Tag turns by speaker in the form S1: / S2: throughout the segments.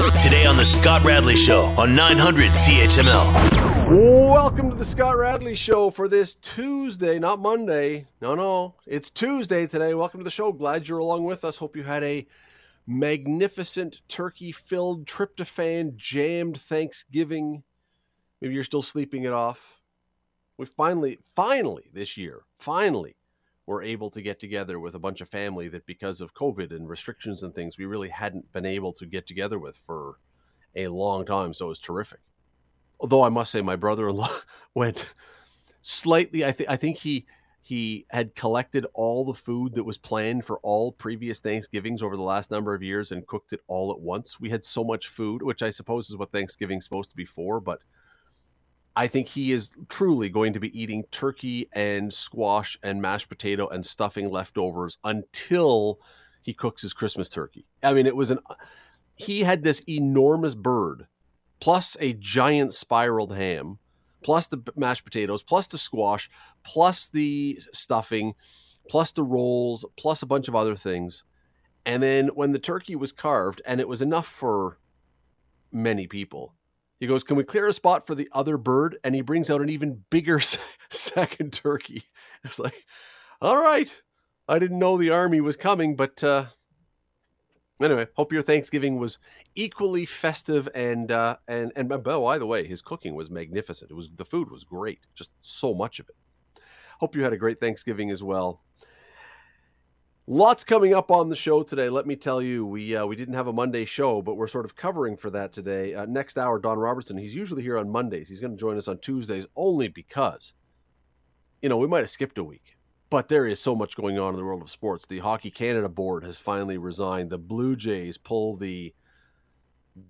S1: Today on The Scott Radley Show on 900 CHML.
S2: Welcome to the Scott Radley Show for this Tuesday, not Monday. No, no, it's Tuesday today. Welcome to the show. Glad you're along with us. Hope you had a magnificent turkey filled tryptophan jammed Thanksgiving. Maybe you're still sleeping it off. We finally, finally this year, finally were able to get together with a bunch of family that because of COVID and restrictions and things, we really hadn't been able to get together with for a long time. So it was terrific. Although I must say, my brother-in-law went slightly. I think I think he he had collected all the food that was planned for all previous Thanksgivings over the last number of years and cooked it all at once. We had so much food, which I suppose is what Thanksgiving's supposed to be for, but I think he is truly going to be eating turkey and squash and mashed potato and stuffing leftovers until he cooks his Christmas turkey. I mean, it was an he had this enormous bird plus a giant spiraled ham plus the mashed potatoes plus the squash plus the stuffing plus the rolls plus a bunch of other things. And then when the turkey was carved and it was enough for many people, he goes, Can we clear a spot for the other bird? And he brings out an even bigger second turkey. It's like, All right. I didn't know the army was coming, but uh, anyway, hope your Thanksgiving was equally festive and uh, and and oh, by the way, his cooking was magnificent. It was the food was great, just so much of it. Hope you had a great Thanksgiving as well. Lots coming up on the show today. Let me tell you, we uh, we didn't have a Monday show, but we're sort of covering for that today. Uh, next hour, Don Robertson. He's usually here on Mondays. He's going to join us on Tuesdays only because, you know, we might have skipped a week, but there is so much going on in the world of sports. The Hockey Canada board has finally resigned. The Blue Jays pull the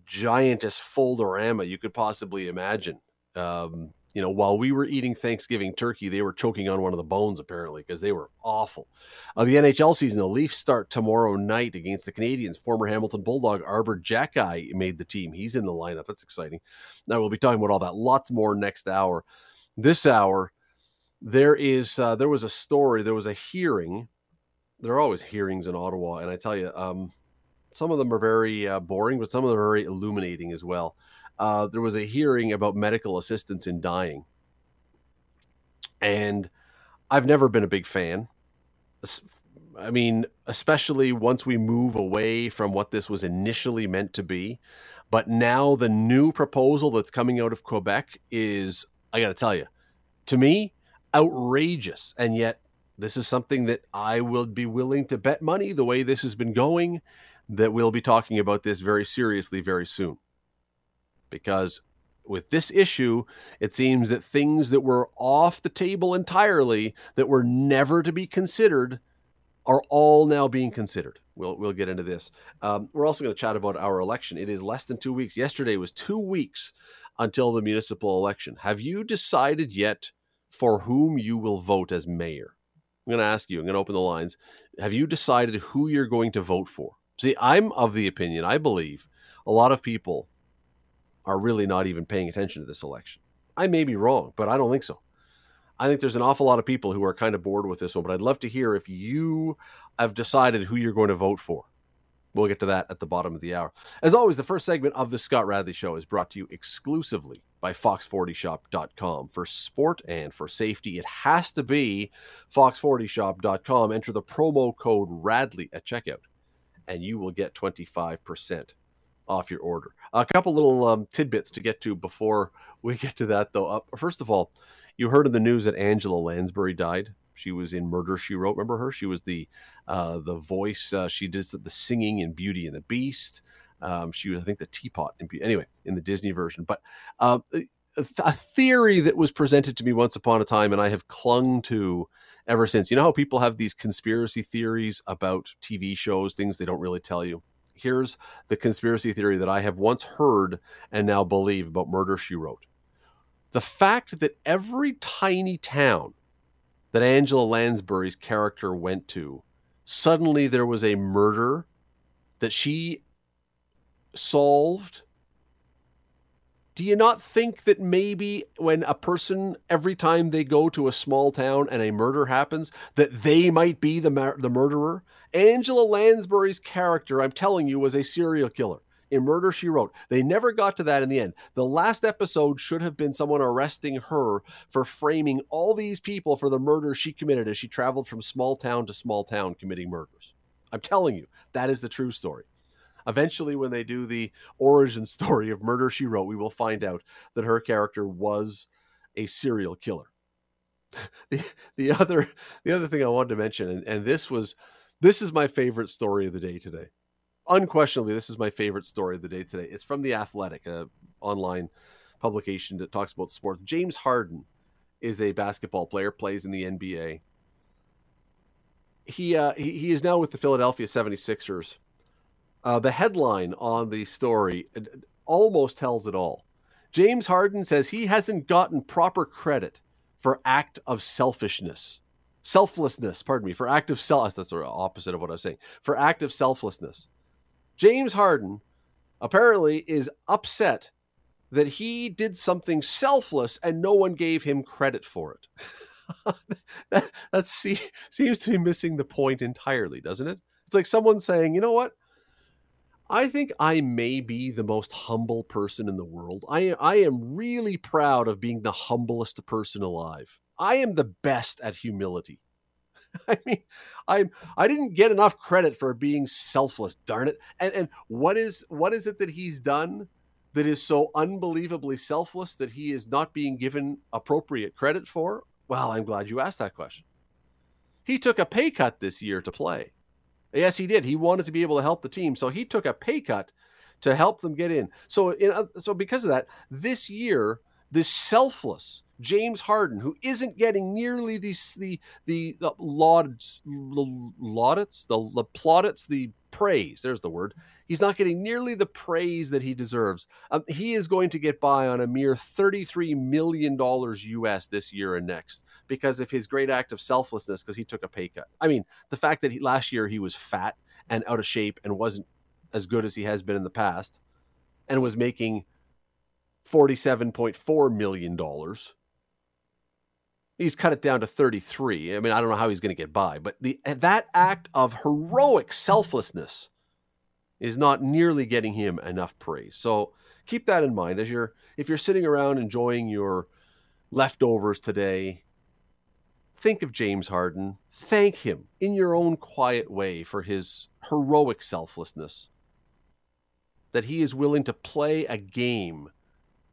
S2: giantest foldorama you could possibly imagine. Um, you know, while we were eating Thanksgiving turkey, they were choking on one of the bones apparently because they were awful. Uh, the NHL season, the Leafs start tomorrow night against the Canadiens. Former Hamilton Bulldog Arber Xhekaj made the team. He's in the lineup. That's exciting. Now we'll be talking about all that. Lots more next hour. This hour, there is uh, there was a story. There was a hearing. There are always hearings in Ottawa, and I tell you, um, some of them are very uh, boring, but some of them are very illuminating as well uh, there was a hearing about medical assistance in dying. And I've never been a big fan. I mean, especially once we move away from what this was initially meant to be. But now the new proposal that's coming out of Quebec is, I got to tell you, to me, outrageous. And yet, this is something that I will be willing to bet money the way this has been going, that we'll be talking about this very seriously very soon because with this issue, it seems that things that were off the table entirely, that were never to be considered, are all now being considered. We'll we'll get into this. Um, we're also going to chat about our election. It is less than two weeks. Yesterday was two weeks until the municipal election. Have you decided yet for whom you will vote as mayor? I'm going to ask you. I'm going to open the lines. Have you decided who you're going to vote for? See, I'm of the opinion. I believe a lot of people are really not even paying attention to this election. I may be wrong, but I don't think so. I think there's an awful lot of people who are kind of bored with this one, but I'd love to hear if you have decided who you're going to vote for. We'll get to that at the bottom of the hour. As always, the first segment of the Scott Radley Show is brought to you exclusively by Fox40Shop.com. For sport and for safety, it has to be Fox40Shop.com. Enter the promo code RADLEY at checkout, and you will get 25% off your order. A couple little um, tidbits to get to before we get to that, though. Uh, first of all, you heard in the news that Angela Lansbury died. She was in Murder She Wrote. Remember her? She was the uh, the voice. Uh, she did the singing in Beauty and the Beast. Um, she was, I think, the teapot. In, anyway, in the Disney version. But uh, a theory that was presented to me once upon a time, and I have clung to ever since. You know how people have these conspiracy theories about TV shows, things they don't really tell you here's the conspiracy theory that I have once heard and now believe about Murder She Wrote. The fact that every tiny town that Angela Lansbury's character went to, suddenly there was a murder that she solved do you not think that maybe when a person every time they go to a small town and a murder happens that they might be the the murderer angela lansbury's character i'm telling you was a serial killer in Murder She Wrote. They never got to that in the end. The last episode should have been someone arresting her for framing all these people for the murder she committed as she traveled from small town to small town committing murders. I'm telling you, that is the true story. Eventually, when they do the origin story of Murder She Wrote, we will find out that her character was a serial killer. the, the other the other thing I wanted to mention, and, and this was this is my favorite story of the day today. Unquestionably, this is my favorite story of the day today. It's from the Athletic, a online publication that talks about sports. James Harden is a basketball player, plays in the NBA. He uh, he, he is now with the Philadelphia 76ers. Uh, the headline on the story almost tells it all. James Harden says he hasn't gotten proper credit for act of selfishness selflessness, pardon me, for active self. That's the opposite of what I was saying. For act of selflessness. James Harden apparently is upset that he did something selfless and no one gave him credit for it. that that see, seems to be missing the point entirely, doesn't it? It's like someone saying, you know what? I think I may be the most humble person in the world. I, I am really proud of being the humblest person alive. I am the best at humility. I mean, I'm I didn't get enough credit for being selfless, darn it. And and what is what is it that he's done that is so unbelievably selfless that he is not being given appropriate credit for? Well, I'm glad you asked that question. He took a pay cut this year to play. Yes, he did. He wanted to be able to help the team, so he took a pay cut to help them get in. So, in, so because of that, this year, this selfless, James Harden, who isn't getting nearly the the the, the laudits, laudits, the, the plaudits, the praise. There's the word. He's not getting nearly the praise that he deserves. Um, he is going to get by on a mere thirty-three million dollars U.S. this year and next because of his great act of selflessness. Because he took a pay cut. I mean, the fact that he, last year he was fat and out of shape and wasn't as good as he has been in the past, and was making forty-seven point four million dollars he's cut it down to 33. I mean, I don't know how he's going to get by, but the eh, that act of heroic selflessness is not nearly getting him enough praise. So keep that in mind as you're if you're sitting around enjoying your leftovers today. Think of James Harden. Thank him in your own quiet way for his heroic selflessness. That he is willing to play a game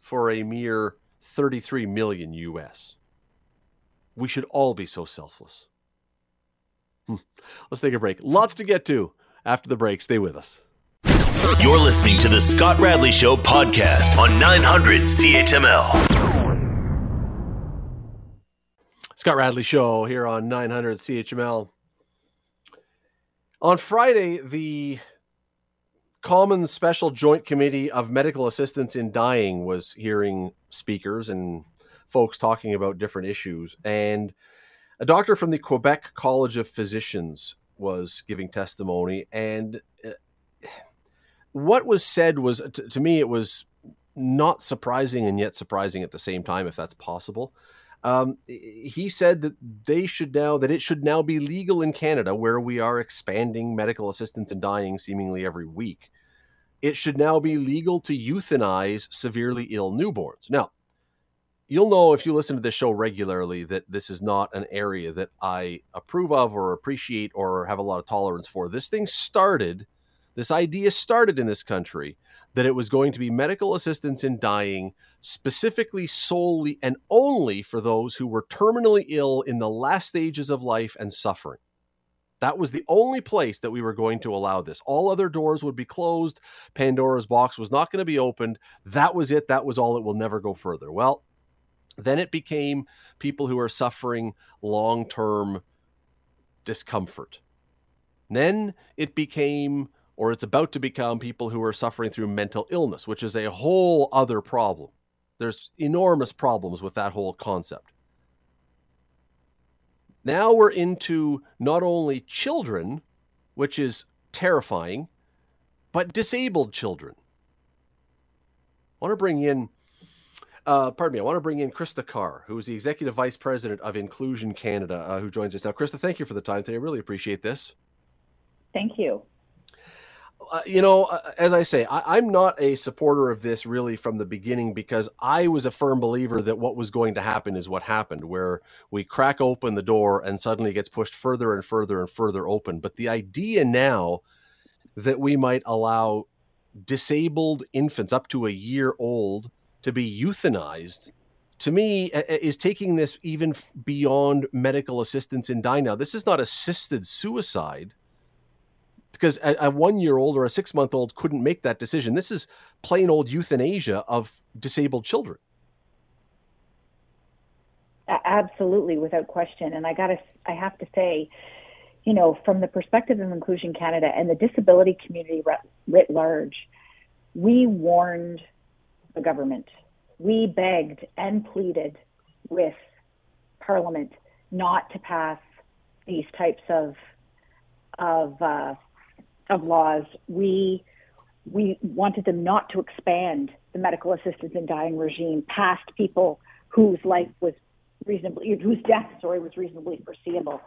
S2: for a mere 33 million US. We should all be so selfless. Hmm. Let's take a break. Lots to get to after the break. Stay with us.
S1: You're listening to the Scott Radley Show podcast on 900 CHML.
S2: Scott Radley Show here on 900 CHML. On Friday, the Common Special Joint Committee of Medical Assistance in Dying was hearing speakers and folks talking about different issues. And a doctor from the Quebec College of Physicians was giving testimony. And uh, what was said was, to, to me, it was not surprising and yet surprising at the same time, if that's possible. Um, he said that they should now that it should now be legal in Canada, where we are expanding medical assistance in dying seemingly every week. It should now be legal to euthanize severely ill newborns. Now, you'll know if you listen to this show regularly that this is not an area that I approve of or appreciate or have a lot of tolerance for. This thing started, this idea started in this country that it was going to be medical assistance in dying, specifically, solely, and only for those who were terminally ill in the last stages of life and suffering. That was the only place that we were going to allow this. All other doors would be closed. Pandora's box was not going to be opened. That was it. That was all. It will never go further. Well, then it became people who are suffering long term discomfort. Then it became, or it's about to become, people who are suffering through mental illness, which is a whole other problem. There's enormous problems with that whole concept. Now we're into not only children, which is terrifying, but disabled children. I want to bring in uh, pardon me, I want to bring in Krista Carr, who is the Executive Vice President of Inclusion Canada, uh, who joins us now. Krista, thank you for the time today. I really appreciate this.
S3: Thank you.
S2: uh, you know, uh, as I say, I, am not a supporter of this really from the beginning because I was a firm believer that what was going to happen is what happened, where we crack open the door and suddenly it gets pushed further and further and further open. But the idea now that we might allow disabled infants up to a year old to be euthanized to me is taking this even beyond medical assistance in dying now this is not assisted suicide because a, a one year old or a six month old couldn't make that decision. This is plain old euthanasia of disabled children.
S3: Absolutely, without question. And I got to, I have to say, you know, from the perspective of Inclusion Canada and the disability community writ large, we warned the government. We begged and pleaded with Parliament not to pass these types of of uh, of laws, we we wanted them not to expand the medical assistance in dying regime past people whose life was reasonably whose death story was reasonably foreseeable,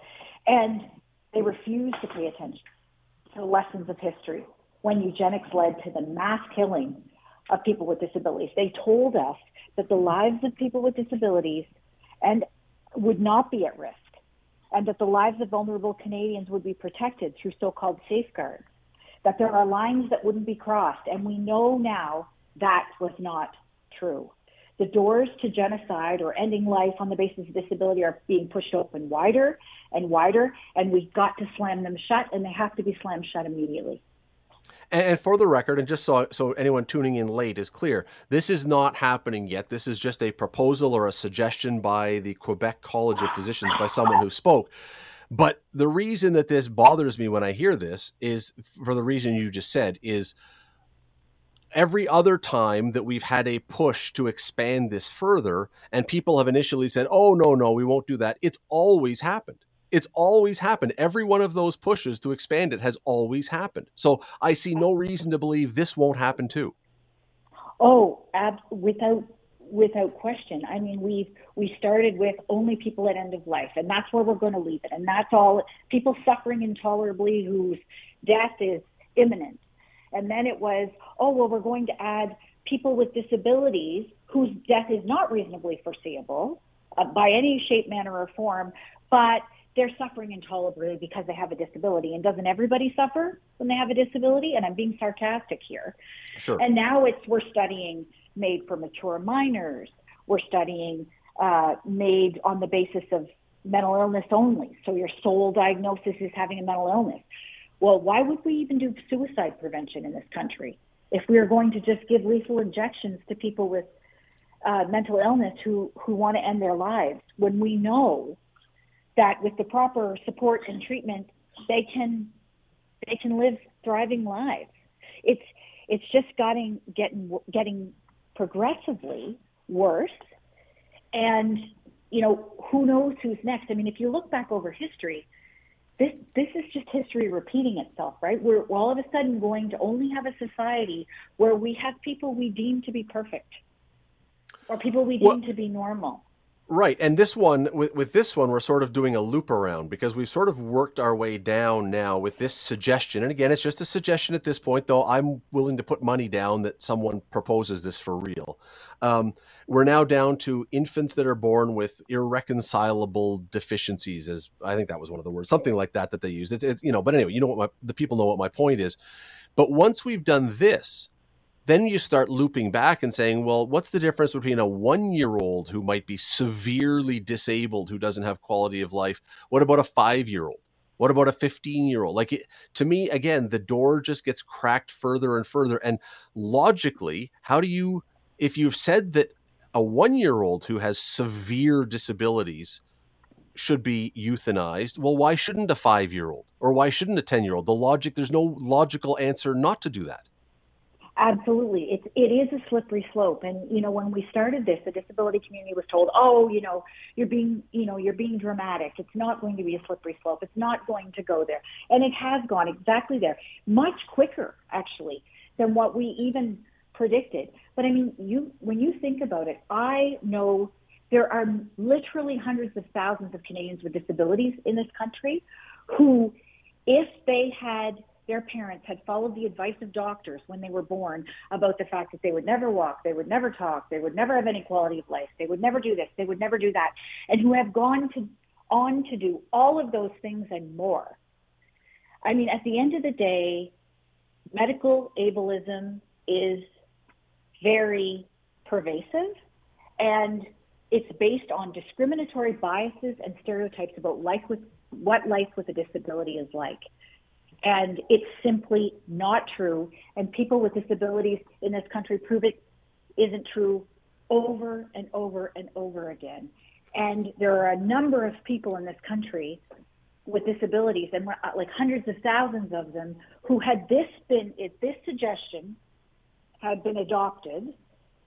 S3: and they refused to pay attention to the lessons of history. When eugenics led to the mass killing of people with disabilities. They told us that the lives of people with disabilities and would not be at risk and that the lives of vulnerable Canadians would be protected through so-called safeguards that there are lines that wouldn't be crossed. And we know now that was not true. The doors to genocide or ending life on the basis of disability are being pushed open wider and wider, and we've got to slam them shut, and they have to be slammed shut immediately.
S2: And, for the record, and just so so anyone tuning in late is clear, this is not happening yet. This is just a proposal or a suggestion by the Quebec College of Physicians by someone who spoke. But the reason that this bothers me when I hear this is for the reason you just said is every other time that we've had a push to expand this further and people have initially said, "Oh no, no, we won't do that." It's always happened. It's always happened. Every one of those pushes to expand it has always happened. So I see no reason to believe this won't happen too.
S3: Oh, ab- without without question. I mean, we've we started with only people at end of life, and that's where we're going to leave it. And that's all people suffering intolerably whose death is imminent. And then it was, oh well, we're going to add people with disabilities whose death is not reasonably foreseeable uh, by any shape, manner, or form, but they're suffering intolerably because they have a disability. And doesn't everybody suffer when they have a disability? And I'm being sarcastic here.
S2: Sure.
S3: And now it's we're studying MAID for mature minors. We're studying uh, MAID on the basis of mental illness only. So your sole diagnosis is having a mental illness. Well, why would we even do suicide prevention in this country if we are going to just give lethal injections to people with uh, mental illness who, who want to end their lives when we know that with the proper support and treatment, they can they can live thriving lives. It's it's just getting getting getting progressively worse. And, you know, who knows who's next? I mean, if you look back over history, this this is just history repeating itself, right? We're all of a sudden going to only have a society where we have people we deem to be perfect or people we deem well, to be normal.
S2: Right, and this one with with this one, we're sort of doing a loop around because we've sort of worked our way down now with this suggestion. And again, it's just a suggestion at this point, though. I'm willing to put money down that someone proposes this for real. Um, we're now down to infants that are born with irreconcilable deficiencies, as I think that was one of the words, something like that that they use. It's, it's you know, but anyway, you know what my, the people know what my point is. But once we've done this, then you start looping back and saying, well, what's the difference between a one year old who might be severely disabled, who doesn't have quality of life? What about a five year old? What about a 15 year old? Like, it, to me, again, the door just gets cracked further and further. And logically, how do you, if you've said that a one year old who has severe disabilities should be euthanized, well, why shouldn't a five year old or why shouldn't a 10 year old? The logic, there's no logical answer not to do that.
S3: Absolutely. It's, it is a slippery slope. And, you know, when we started this, the disability community was told, oh, you know, you're being, you know, you're being dramatic. It's not going to be a slippery slope. It's not going to go there. And it has gone exactly there, much quicker, actually, than what we even predicted. But I mean, you, when you think about it, I know there are literally hundreds of thousands of Canadians with disabilities in this country who, if they had their parents had followed the advice of doctors when they were born about the fact that they would never walk, they would never talk, they would never have any quality of life, they would never do this, they would never do that, and who have gone to on to do all of those things and more. I mean, at the end of the day, medical ableism is very pervasive and it's based on discriminatory biases and stereotypes about life with what life with a disability is like. And it's simply not true. And people with disabilities in this country prove it isn't true over and over and over again. And there are a number of people in this country with disabilities, and uh, like hundreds of thousands of them, who had this been, if this suggestion had been adopted,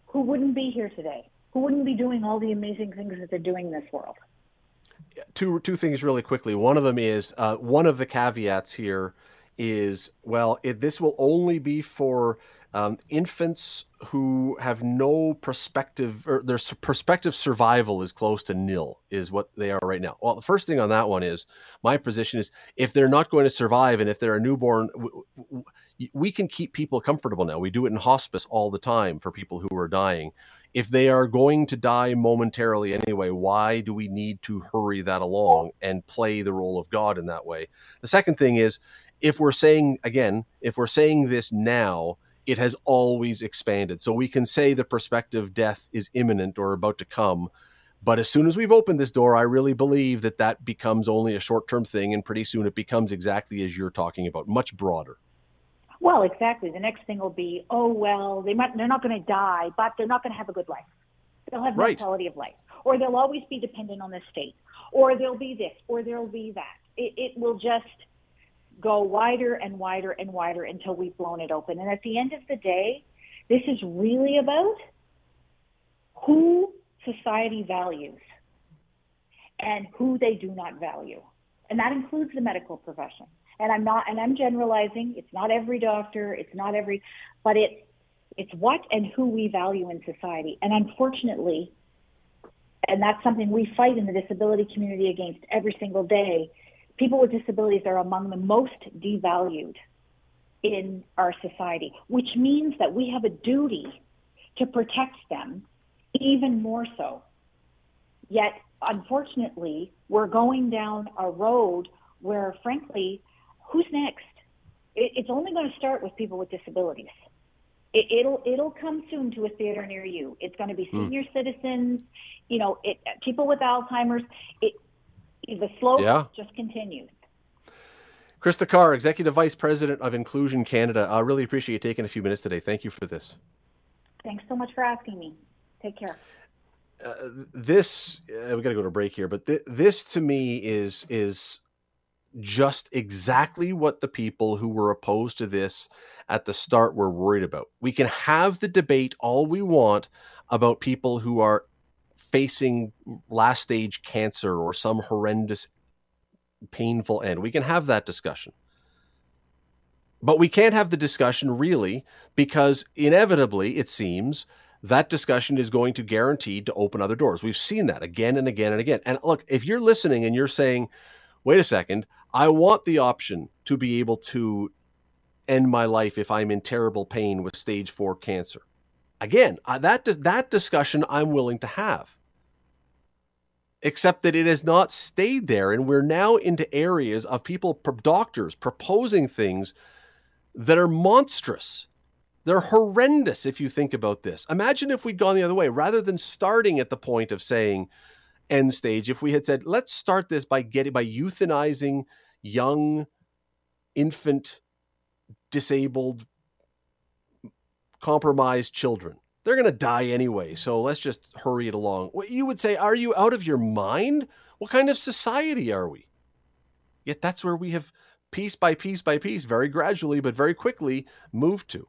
S3: who wouldn't be here today, who wouldn't be doing all the amazing things that they're doing in this world.
S2: Two two things really quickly. One of them is uh, one of the caveats here is well, it, this will only be for um, infants who have no prospective or their prospective survival is close to nil is what they are right now. Well, the first thing on that one is my position is if they're not going to survive and if they're a newborn, we can keep people comfortable now. We do it in hospice all the time for people who are dying. If they are going to die momentarily anyway, why do we need to hurry that along and play the role of God in that way? The second thing is if we're saying again, if we're saying this now, it has always expanded. So we can say the prospective death is imminent or about to come. But as soon as we've opened this door, I really believe that that becomes only a short term thing. And pretty soon it becomes exactly as you're talking about, much broader.
S3: Well, exactly. The next thing will be, oh, well, they might, they're not going to die, but they're not going to have a good life. They'll have no right. quality of life. Or they'll always be dependent on the state. Or there'll be this, or there'll be that. It, it will just go wider and wider and wider until we've blown it open. And at the end of the day, this is really about who society values and who they do not value. And that includes the medical profession. And I'm not, and I'm generalizing. It's not every doctor. It's not every, but it's, it's what and who we value in society. And unfortunately, and that's something we fight in the disability community against every single day, people with disabilities are among the most devalued in our society, which means that we have a duty to protect them even more so. Yet, unfortunately, we're going down a road where, frankly, who's next? it's only going to start with people with disabilities. It, will it'll come soon to a theater near you. It's going to be hmm. senior mm. citizens, you know, it, people with Alzheimer's. It, the slope yeah. just continues.
S2: Krista Carr, Executive Vice President of Inclusion Canada. I really appreciate you taking a few minutes today. Thank you for this.
S3: Thanks so much for asking me. Take care.
S2: Uh, this uh, we got to go to break here, but th- this to me is is just exactly what the people who were opposed to this at the start were worried about. We can have the debate all we want about people who are facing last stage cancer or some horrendous, painful end. We can have that discussion. But we can't have the discussion really because inevitably, it seems, that discussion is going to guarantee to open other doors. We've seen that again and again and again. And look, if you're listening and you're saying, wait a second, I want the option to be able to end my life if I'm in terrible pain with stage four cancer. Again, that that discussion I'm willing to have except that it has not stayed there. And we're now into areas of people, doctors, proposing things that are monstrous. They're horrendous if you think about this. Imagine if we'd gone the other way rather than starting at the point of saying end stage, if we had said, let's start this by getting by euthanizing young, infant, disabled, compromised children they're going to die anyway. So let's just hurry it along. What you would say, are you out of your mind? What kind of society are we? Yet that's where we have piece by piece by piece, very gradually, but very quickly moved to.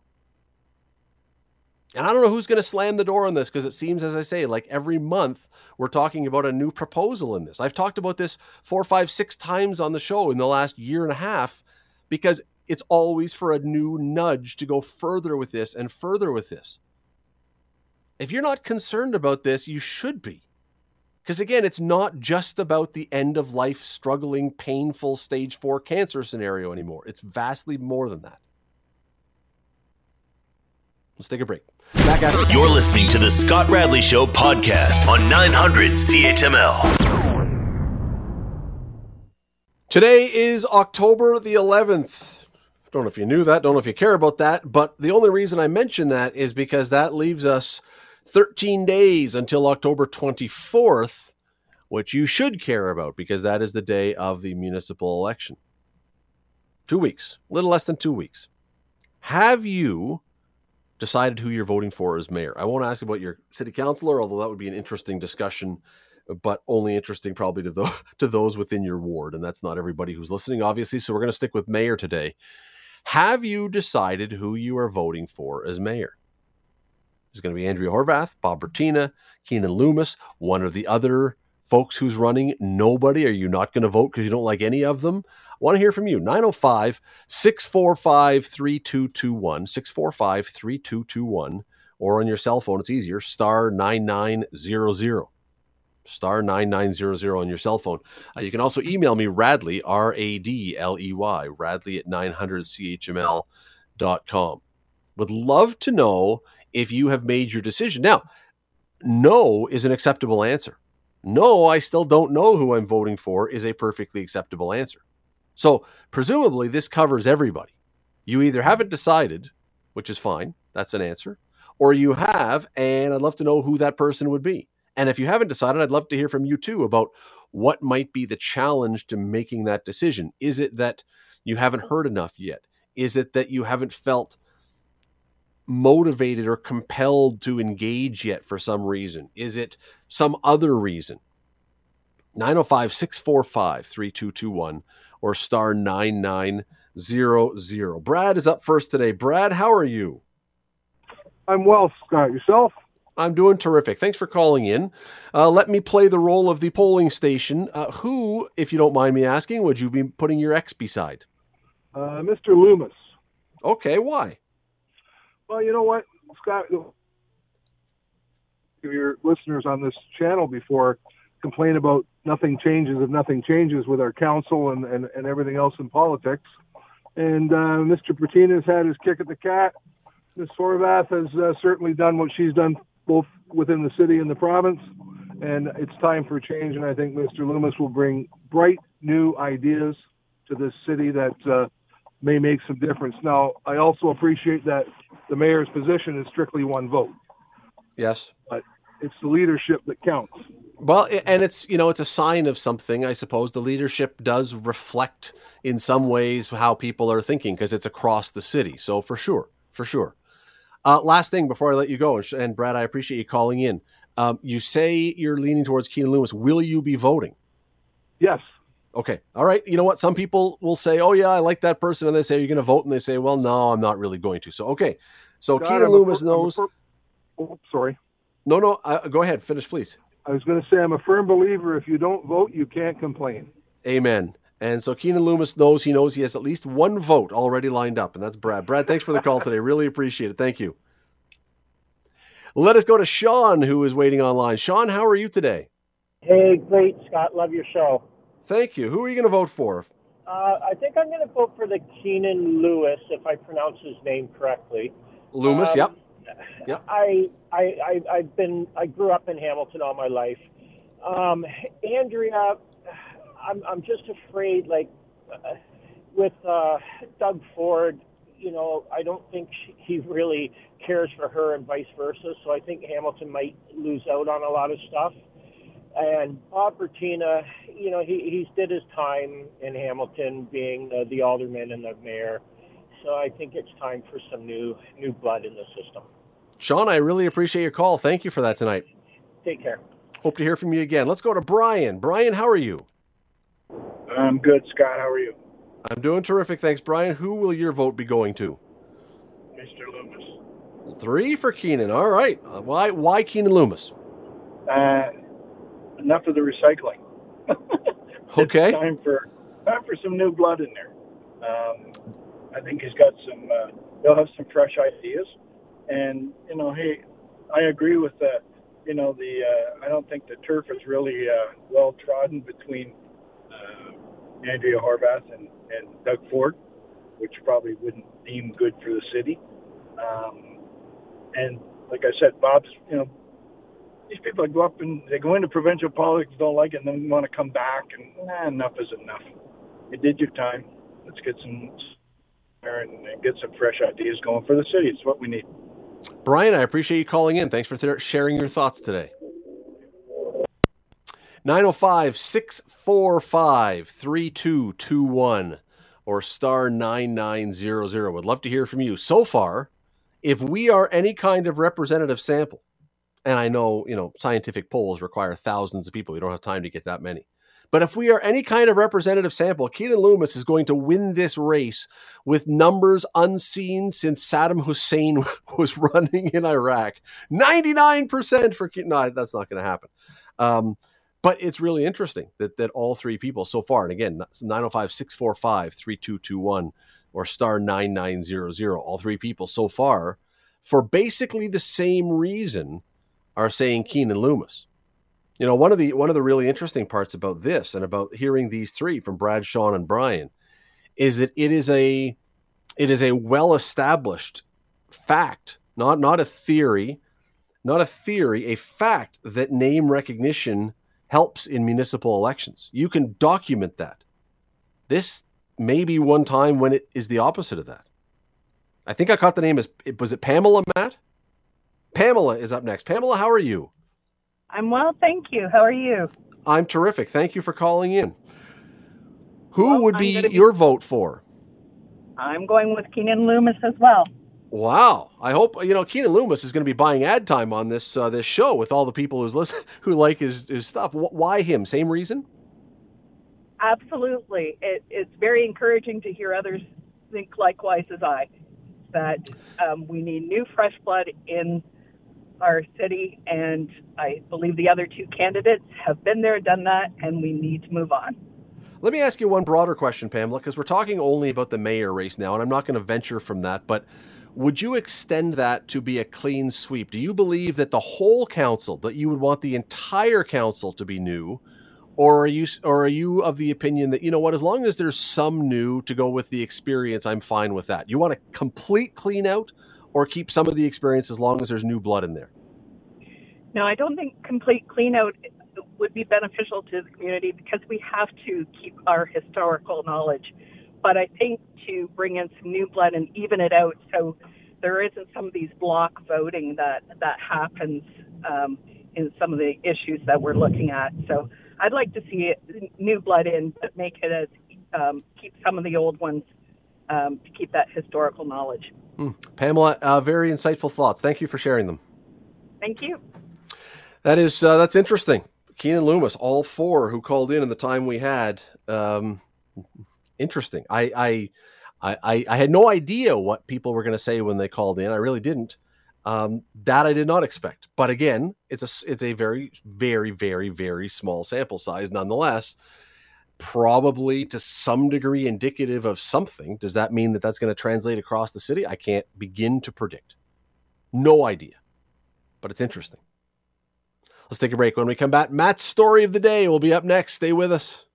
S2: And I don't know who's going to slam the door on this because it seems, as I say, like every month we're talking about a new proposal in this. I've talked about this four, five, six times on the show in the last year and a half because it's always for a new nudge to go further with this and further with this. If you're not concerned about this, you should be. Because again, it's not just about the end of life, struggling, painful stage four cancer scenario anymore. It's vastly more than that. Let's take a break.
S1: Back after. You're listening to the Scott Radley Show podcast on 900 CHML.
S2: Today is October the 11th. Don't know if you knew that, don't know if you care about that, but the only reason I mention that is because that leaves us 13 days until October 24th, which you should care about because that is the day of the municipal election. Two weeks, a little less than two weeks. Have you decided who you're voting for as mayor? I won't ask about your city councilor, although that would be an interesting discussion but only interesting probably to the, to those within your ward, and that's not everybody who's listening, obviously. So we're going to stick with mayor today. Have you decided who you are voting for as mayor? There's going to be Andrea Horwath, Bob Bratina, Keanin Loomis, one or the other folks who's running. Nobody. Are you not going to vote because you don't like any of them? I want to hear from you. 905 645 3221, 645 3221, or on your cell phone, it's easier, star 9900 star 9900 on your cell phone. Uh, you can also email me, Radley, R A D L E Y, Radley at 900CHML.com. Would love to know if you have made your decision. Now, no is an acceptable answer. No, I still don't know who I'm voting for is a perfectly acceptable answer. So, presumably, this covers everybody. You either haven't decided, which is fine, that's an answer, or you have, and I'd love to know who that person would be. And if you haven't decided, I'd love to hear from you too about what might be the challenge to making that decision. Is it that you haven't heard enough yet? Is it that you haven't felt motivated or compelled to engage yet for some reason? Is it some other reason? 905 645 3221 or star 9900. Brad is up first today. Brad, how are you?
S4: I'm well, Scott. Yourself?
S2: I'm doing terrific. Thanks for calling in. Uh, let me play the role of the polling station. Uh, who, if you don't mind me asking, would you be putting your ex beside?
S4: Uh, Mr. Loomis.
S2: Okay, why?
S4: Well, you know what, Scott, your listeners on this channel before complain about nothing changes if nothing changes with our council and, and, and everything else in politics. And uh, Mr. Bratina's had his kick at the cat. Ms. Horwath has uh, certainly done what she's done both within the city and the province. And it's time for change. And I think Mr. Loomis will bring bright new ideas to this city that uh, may make some difference. Now, I also appreciate that the mayor's position is strictly one vote.
S2: Yes.
S4: But it's the leadership that counts.
S2: Well, and it's you know it's a sign of something, I suppose. The leadership does reflect in some ways how people are thinking because it's across the city. So for sure, for sure. Uh, last thing before I let you go, and Brad, I appreciate you calling in. Um, you say you're leaning towards Keanin Loomis. Will you be voting?
S4: Yes.
S2: Okay. All right. You know what? Some people will say, "Oh yeah, I like that person," and they say, "You're going to vote," and they say, "Well, no, I'm not really going to." So okay. So God, Keanin Loomis a, knows.
S4: A, oh, sorry.
S2: No, no. Uh, go ahead. Finish, please.
S4: I was going to say I'm a firm believer. If you don't vote, you can't complain.
S2: Amen. And so Keanin Loomis knows he knows he has at least one vote already lined up, and that's Brad. Brad, thanks for the call today. Really appreciate it. Thank you. Let us go to Sean, who is waiting online. Sean, how are you today?
S5: Hey, great, Scott. Love your show.
S2: Thank you. Who are you going to vote for?
S5: Uh, I think I'm going to vote for the Keanin Lewis, if I pronounce his name correctly.
S2: Loomis, um, yep.
S5: Yep. I, I, I, I've been, I grew up in Hamilton all my life. Um, Andrea, I'm, I'm just afraid, like, uh, with uh, Doug Ford, you know, I don't think she, he really cares for her and vice versa. So I think Hamilton might lose out on a lot of stuff. And Bob Bratina, you know, he he's did his time in Hamilton, being the, the alderman and the mayor. So I think it's time for some new new blood in the system.
S2: Sean, I really appreciate your call. Thank you for that tonight.
S5: Take care.
S2: Hope to hear from you again. Let's go to Brian. Brian, how are you?
S6: I'm good, Scott. How are you?
S2: I'm doing terrific. Thanks, Brian. Who will your vote be going to?
S6: Mr. Loomis.
S2: Three for Keanin. All right. Uh, why why Keanin Loomis?
S6: Uh, enough of the recycling.
S2: okay.
S6: time for time for some new blood in there. Um, I think he's got some. Uh, he'll have some fresh ideas, and you know, hey, I agree with the you know, the uh, I don't think the turf is really uh, well trodden between uh, Andrea Horwath and, and Doug Ford, which probably wouldn't deem good for the city. Um, and like I said, Bob's, you know, these people that go up and they go into provincial politics, don't like it, and then want to come back, and enough is enough. You did your time. Let's get some and get some fresh ideas going for the city. It's what we need.
S2: Brian, I appreciate you calling in. Thanks for th- sharing your thoughts today. 905 645 3221 or star 9900. Would love to hear from you. So far, if we are any kind of representative sample, and I know, you know, scientific polls require thousands of people. We don't have time to get that many. But if we are any kind of representative sample, Keanin Loomis is going to win this race with numbers unseen since Saddam Hussein was running in Iraq. 99% for Keanin. No, that's not going to happen. Um, but it's really interesting that, that all three people so far, and again, 905 645 3221 or star 9900, all three people so far, for basically the same reason, are saying Keanin Loomis. You know, one of the one of the really interesting parts about this and about hearing these three from Brad, Sean, and Brian is that it is a it is a well established fact, not not a theory, not a theory, a fact that name recognition helps in municipal elections. You can document that. This may be one time when it is the opposite of that. I think I caught the name as was it Pamela Matt? Pamela is up next. Pamela, how are you?
S7: I'm well, thank you. How are you?
S2: I'm terrific. Thank you for calling in. Who well, would be, be your vote for?
S7: I'm going with Keanin Loomis as well.
S2: Wow! I hope you know Keanin Loomis is going to be buying ad time on this uh, this show with all the people who's listen who like his his stuff. Why him? Same reason?
S7: Absolutely. It, it's very encouraging to hear others think likewise as I. That um, we need new fresh blood in our city, and I believe the other two candidates have been there, done that, and we need to move on.
S2: Let me ask you one broader question, Pamela, because we're talking only about the mayor race now, and I'm not going to venture from that, but would you extend that to be a clean sweep? Do you believe that the whole council, that you would want the entire council to be new? Or are you or are you of the opinion that you know what as long as there's some new to go with the experience I'm fine with that. You want a complete clean out or keep some of the experience as long as there's new blood in there?
S7: No, I don't think complete clean out would be beneficial to the community because we have to keep our historical knowledge. But I think to bring in some new blood and even it out so there isn't some of these block voting that, that happens um, in some of the issues that we're looking at. So I'd like to see it, new blood in, but make it as um, keep some of the old ones um, to keep that historical knowledge.
S2: Mm. Pamela, uh, very insightful thoughts. Thank you for sharing them.
S7: Thank you.
S2: That is uh, that's interesting. Keanin Loomis, all four who called in in the time we had. Um, interesting. I, I I I had no idea what people were going to say when they called in. I really didn't. Um, that I did not expect. But again, it's a it's a very very very very small sample size, nonetheless probably to some degree indicative of something. Does that mean that that's going to translate across the city? I can't begin to predict. No idea. But it's interesting. Let's take a break. When we come back, Matt's story of the day will be up next. Stay with us.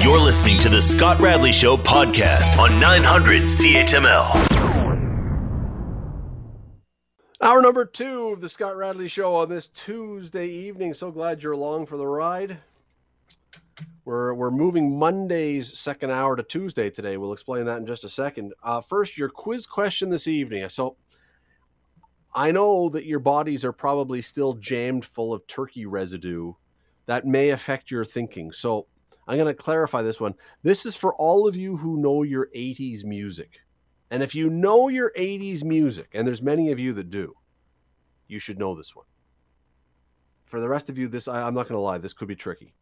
S1: You're listening to the Scott Radley Show podcast on 900 CHML.
S2: Hour number two of the Scott Radley Show on this Tuesday evening. So glad you're along for the ride. We're we're moving Monday's second hour to Tuesday today. We'll explain that in just a second. Uh, first, your quiz question this evening. So I know that your bodies are probably still jammed full of turkey residue. That may affect your thinking. So I'm going to clarify this one. This is for all of you who know your 80s music. And if you know your 80s music, and there's many of you that do, you should know this one. For the rest of you, this I, I'm not going to lie, this could be tricky.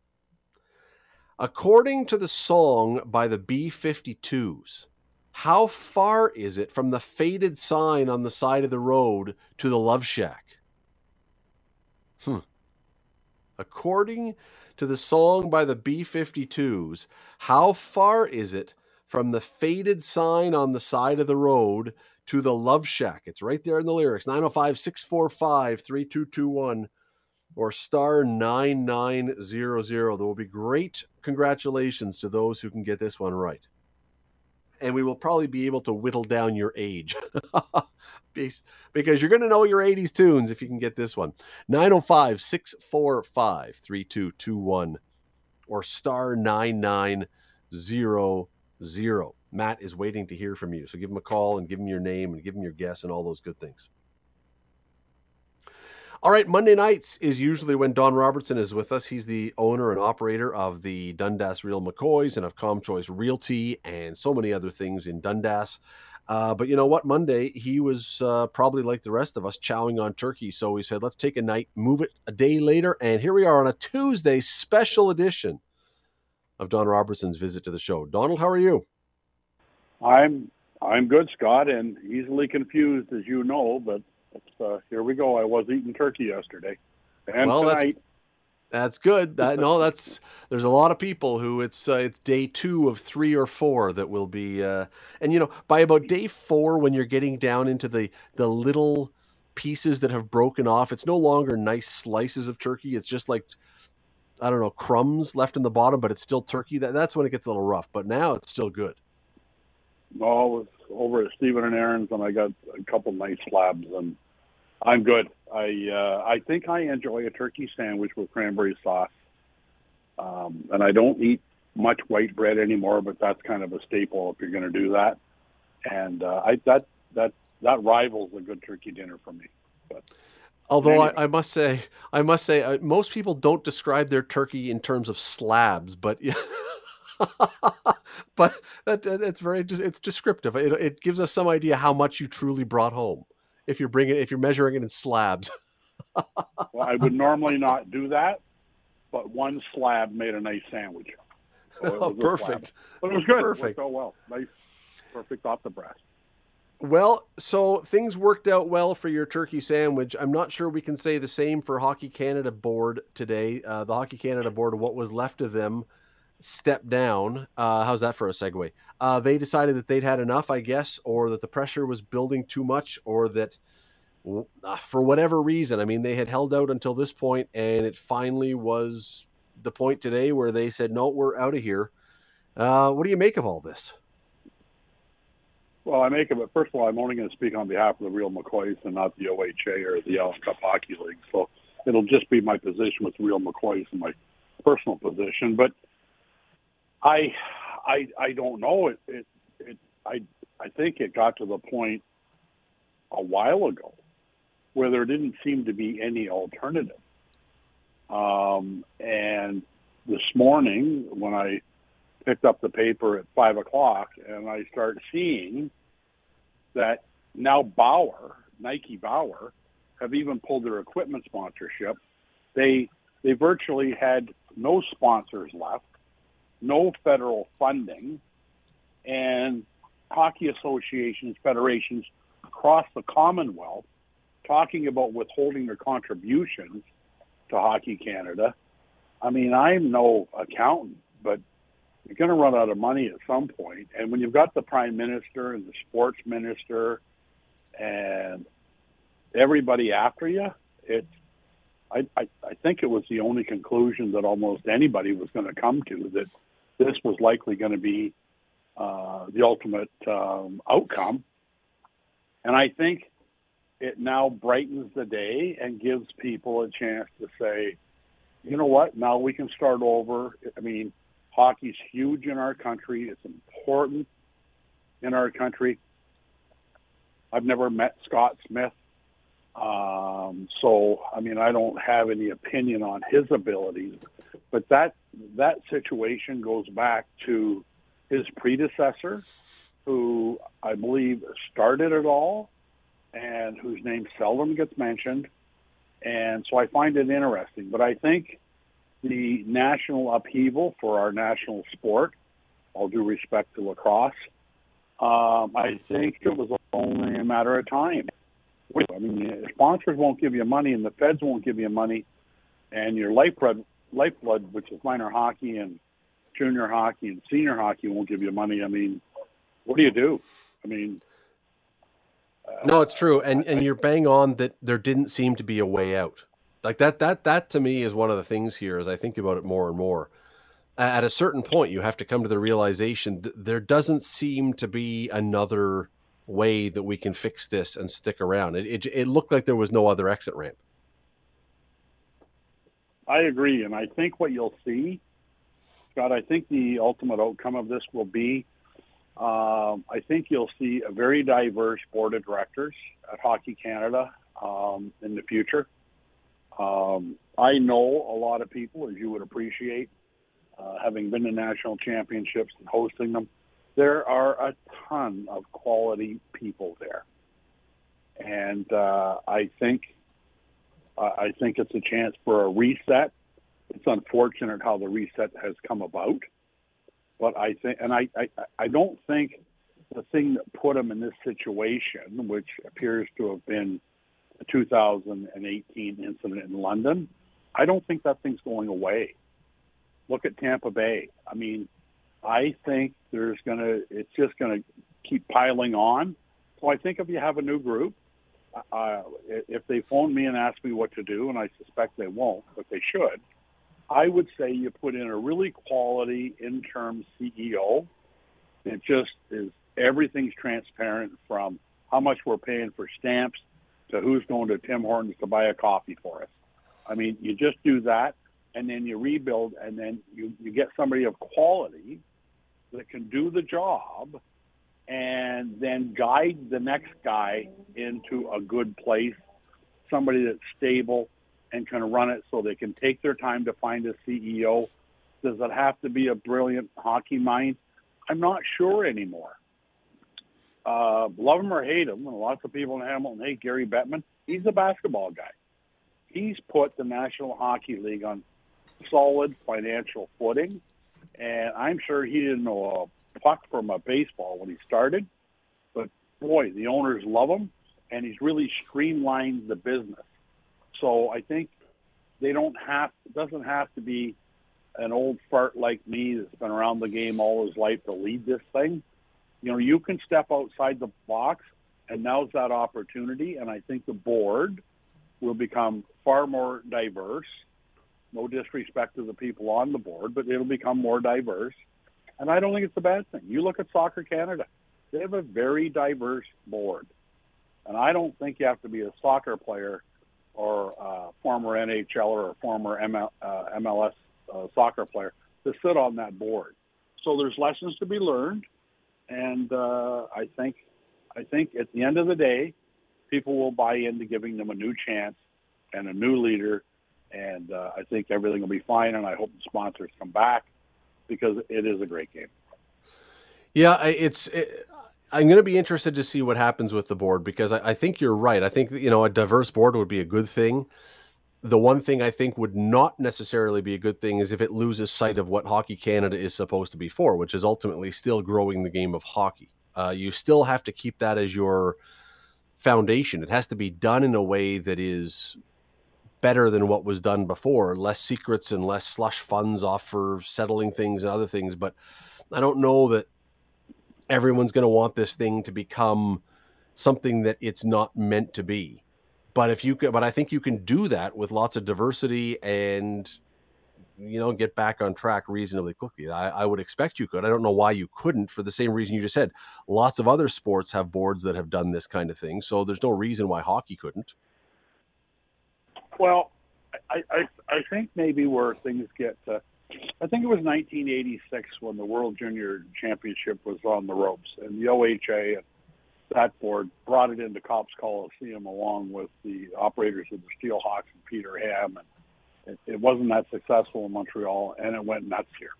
S2: According to the song by the B 52s, how far is it from the faded sign on the side of the road to the Love Shack? Hmm. According to the song by the B 52s, how far is it from the faded sign on the side of the road to the Love Shack? It's right there in the lyrics 905 645 3221 or star 9900. There will be great congratulations to those who can get this one right. And we will probably be able to whittle down your age because you're going to know your 80s tunes if you can get this one. 905 645 3221 or star 9900. Matt is waiting to hear from you. So give him a call and give him your name and give him your guess and all those good things. All right, Monday nights is usually when Don Robertson is with us. He's the owner and operator of the Dundas Real McCoys and of ComChoice Realty and so many other things in Dundas. Uh, but you know what? Monday, he was uh, probably like the rest of us chowing on turkey. So we said, let's take a night, move it a day later. And here we are on a Tuesday special edition of Don Robertson's visit to the show. Donald, how are you?
S8: I'm I'm good, Scott, and easily confused, as you know, but uh, here we go. I was eating turkey yesterday, and
S2: well,
S8: tonight.
S2: That's, good. That, no, that's there's a lot of people who it's uh, it's day two of three or four that will be, uh, and you know by about day four when you're getting down into the the little pieces that have broken off, it's no longer nice slices of turkey. It's just like I don't know crumbs left in the bottom, but it's still turkey. That that's when it gets a little rough. But now it's still good.
S8: No, I was over at Stephen and Aaron's, and I got a couple nice slabs, and I'm good. I uh, I think I enjoy a turkey sandwich with cranberry sauce, um, and I don't eat much white bread anymore, but that's kind of a staple if you're going to do that. And uh, I that that that rivals a good turkey dinner for me. But
S2: Although anyway. I, I, must say, I must say, uh, most people don't describe their turkey in terms of slabs, but but that, that's very it's descriptive. It, it gives us some idea how much you truly brought home if you're bringing if you're measuring it in slabs.
S8: well, I would normally not do that, but one slab made a nice sandwich.
S2: So oh, perfect.
S8: But it was good. Perfect. Oh well, nice, perfect off the breast.
S2: Well, so things worked out well for your turkey sandwich. I'm not sure we can say the same for Hockey Canada board today. Uh, the Hockey Canada board, what was left of them, stepped down. Uh, how's that for a segue? Uh, they decided that they'd had enough, I guess, or that the pressure was building too much, or that uh, for whatever reason, I mean, they had held out until this point, and it finally was the point today where they said, "No, we're out of here." Uh, what do you make of all this?
S8: Well, I make of it. First of all, I'm only going to speak on behalf of the Real McCoys and not the OHA or the Allen Cup Hockey League. So it'll just be my position with Real McCoys and my personal position. But I, I, I don't know. It, it, it, I, I think it got to the point a while ago where there didn't seem to be any alternative. Um, and this morning, when I picked up the paper at five o'clock, and I start seeing that now Bauer, Nike Bauer, have even pulled their equipment sponsorship. They they virtually had no sponsors left no federal funding, and hockey associations, federations across the Commonwealth talking about withholding their contributions to Hockey Canada. I mean, I'm no accountant, but you're going to run out of money at some point. And when you've got the prime minister and the sports minister and everybody after you, it's I, I, I think it was the only conclusion that almost anybody was going to come to that this was likely going to be uh, the ultimate um, outcome. And I think it now brightens the day and gives people a chance to say, you know what, now we can start over. I mean, hockey's huge in our country, it's important in our country. I've never met Scott Smith. Um, so, I mean, I don't have any opinion on his abilities, but that that situation goes back to his predecessor, who I believe started it all, and whose name seldom gets mentioned. And so I find it interesting. But I think the national upheaval for our national sport, all due respect to lacrosse, um, I think it was only a matter of time I mean, sponsors won't give you money, and the feds won't give you money, and your lifeblood, lifeblood, which is minor hockey and junior hockey and senior hockey, won't give you money. I mean, what do you do? I mean,
S2: uh, no, it's true, and and you're bang on that there didn't seem to be a way out. Like that that that to me is one of the things here as I think about it more and more. At a certain point, you have to come to the realization that there doesn't seem to be another way that we can fix this and stick around. It, it, it looked like there was no other exit ramp.
S8: I agree, and I think what you'll see, Scott, I think the ultimate outcome of this will be, um, I think you'll see a very diverse board of directors at Hockey Canada um, in the future. Um, I know a lot of people, as you would appreciate, uh, having been to national championships and hosting them. There are a ton of quality people there, and uh, I think I think it's a chance for a reset. It's unfortunate how the reset has come about, but I think, and I, I, I don't think the thing that put them in this situation, which appears to have been the 2018 incident in London, I don't think that thing's going away. Look at Tampa Bay. I mean, I think there's going to, it's just going to keep piling on. So I think if you have a new group, if they phone me and ask me what to do, and I suspect they won't, but they should, I would say you put in a really quality interim CEO. It just is everything's transparent from how much we're paying for stamps to who's going to Tim Hortons to buy a coffee for us. I mean, you just do that, and then you rebuild, and then you, you get somebody of quality that can do the job and then guide the next guy into a good place, somebody that's stable and can run it so they can take their time to find a CEO. Does it have to be a brilliant hockey mind? I'm not sure anymore. Uh, love him or hate him, and lots of people in Hamilton hate Gary Bettman. He's a basketball guy. He's put the National Hockey League on solid financial footing, and I'm sure he didn't know puck from a baseball when he started. But boy, the owners love him, and he's really streamlined the business. So I think they don't have it doesn't have to be an old fart like me that's been around the game all his life to lead this thing. You know, you can step outside the box, and now's that opportunity. And I think the board will become far more diverse. No disrespect to the people on the board, but it'll become more diverse. And I don't think it's a bad thing. You look at Soccer Canada, they have a very diverse board. And I don't think you have to be a soccer player or a former NHL or a former ML, uh, MLS uh, soccer player to sit on that board. So there's lessons to be learned, and uh, I think I think at the end of the day, people will buy into giving them a new chance and a new leader, and uh, I think everything will be fine. And I hope the sponsors come back because it is a great game.
S2: Yeah, it's. It, I'm going to be interested to see what happens with the board because I, I think you're right. I think you know a diverse board would be a good thing. The one thing I think would not necessarily be a good thing is if it loses sight of what Hockey Canada is supposed to be for, which is ultimately still growing the game of hockey. Uh, you still have to keep that as your foundation. It has to be done in a way that is better than what was done before. Less secrets and less slush funds off for settling things and other things. But I don't know that everyone's going to want this thing to become something that it's not meant to be. But if you could, but I think you can do that with lots of diversity and you know get back on track reasonably quickly. I, I, would expect you could. I don't know why you couldn't for the same reason you just said. Lots of other sports have boards that have done this kind of thing, so there's no reason why hockey couldn't.
S8: Well, I, I, I think maybe where things get to, I think it was 1986 when the World Junior Championship was on the ropes, and the OHA that board brought it into Copps Coliseum along with the operators of the Steelhawks and Peter Ham, and it, it wasn't that successful in Montreal, and it went nuts here.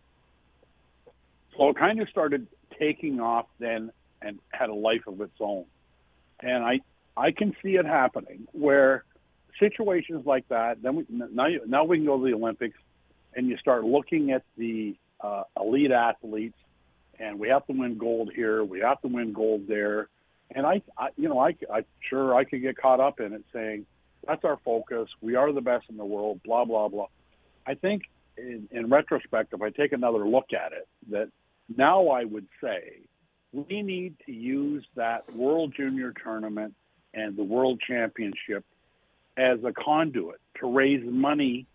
S8: So it kind of started taking off then and had a life of its own, and I I can see it happening where situations like that, then we, now, now we can go to the Olympics and you start looking at the uh, elite athletes and we have to win gold here, we have to win gold there. And I, I you know, I, I sure I could get caught up in it saying that's our focus. We are the best in the world, blah, blah, blah. I think in, in retrospect, if I take another look at it, that now I would say we need to use that World Junior Tournament and the World Championship as a conduit to raise money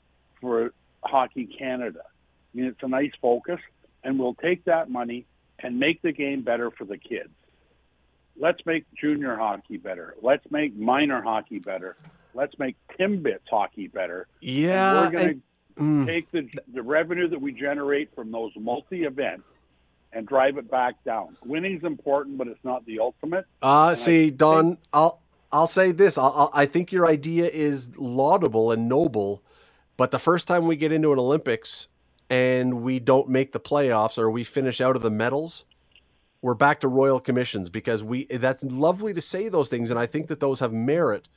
S8: for Hockey Canada. I mean, it's a nice focus, and we'll take that money and make the game better for the kids. Let's make junior hockey better. Let's make minor hockey better. Let's make Timbits hockey better.
S2: Yeah.
S8: And we're going to mm, take the, the revenue that we generate from those multi events and drive it back down. Winning's important, but it's not the ultimate.
S2: Uh, see, I Don, I'll I'll say this. I'll, i think your idea is laudable and noble, but the first time we get into an Olympics and we don't make the playoffs or we finish out of the medals, we're back to royal commissions because we. That's lovely to say those things, and I think that those have merit.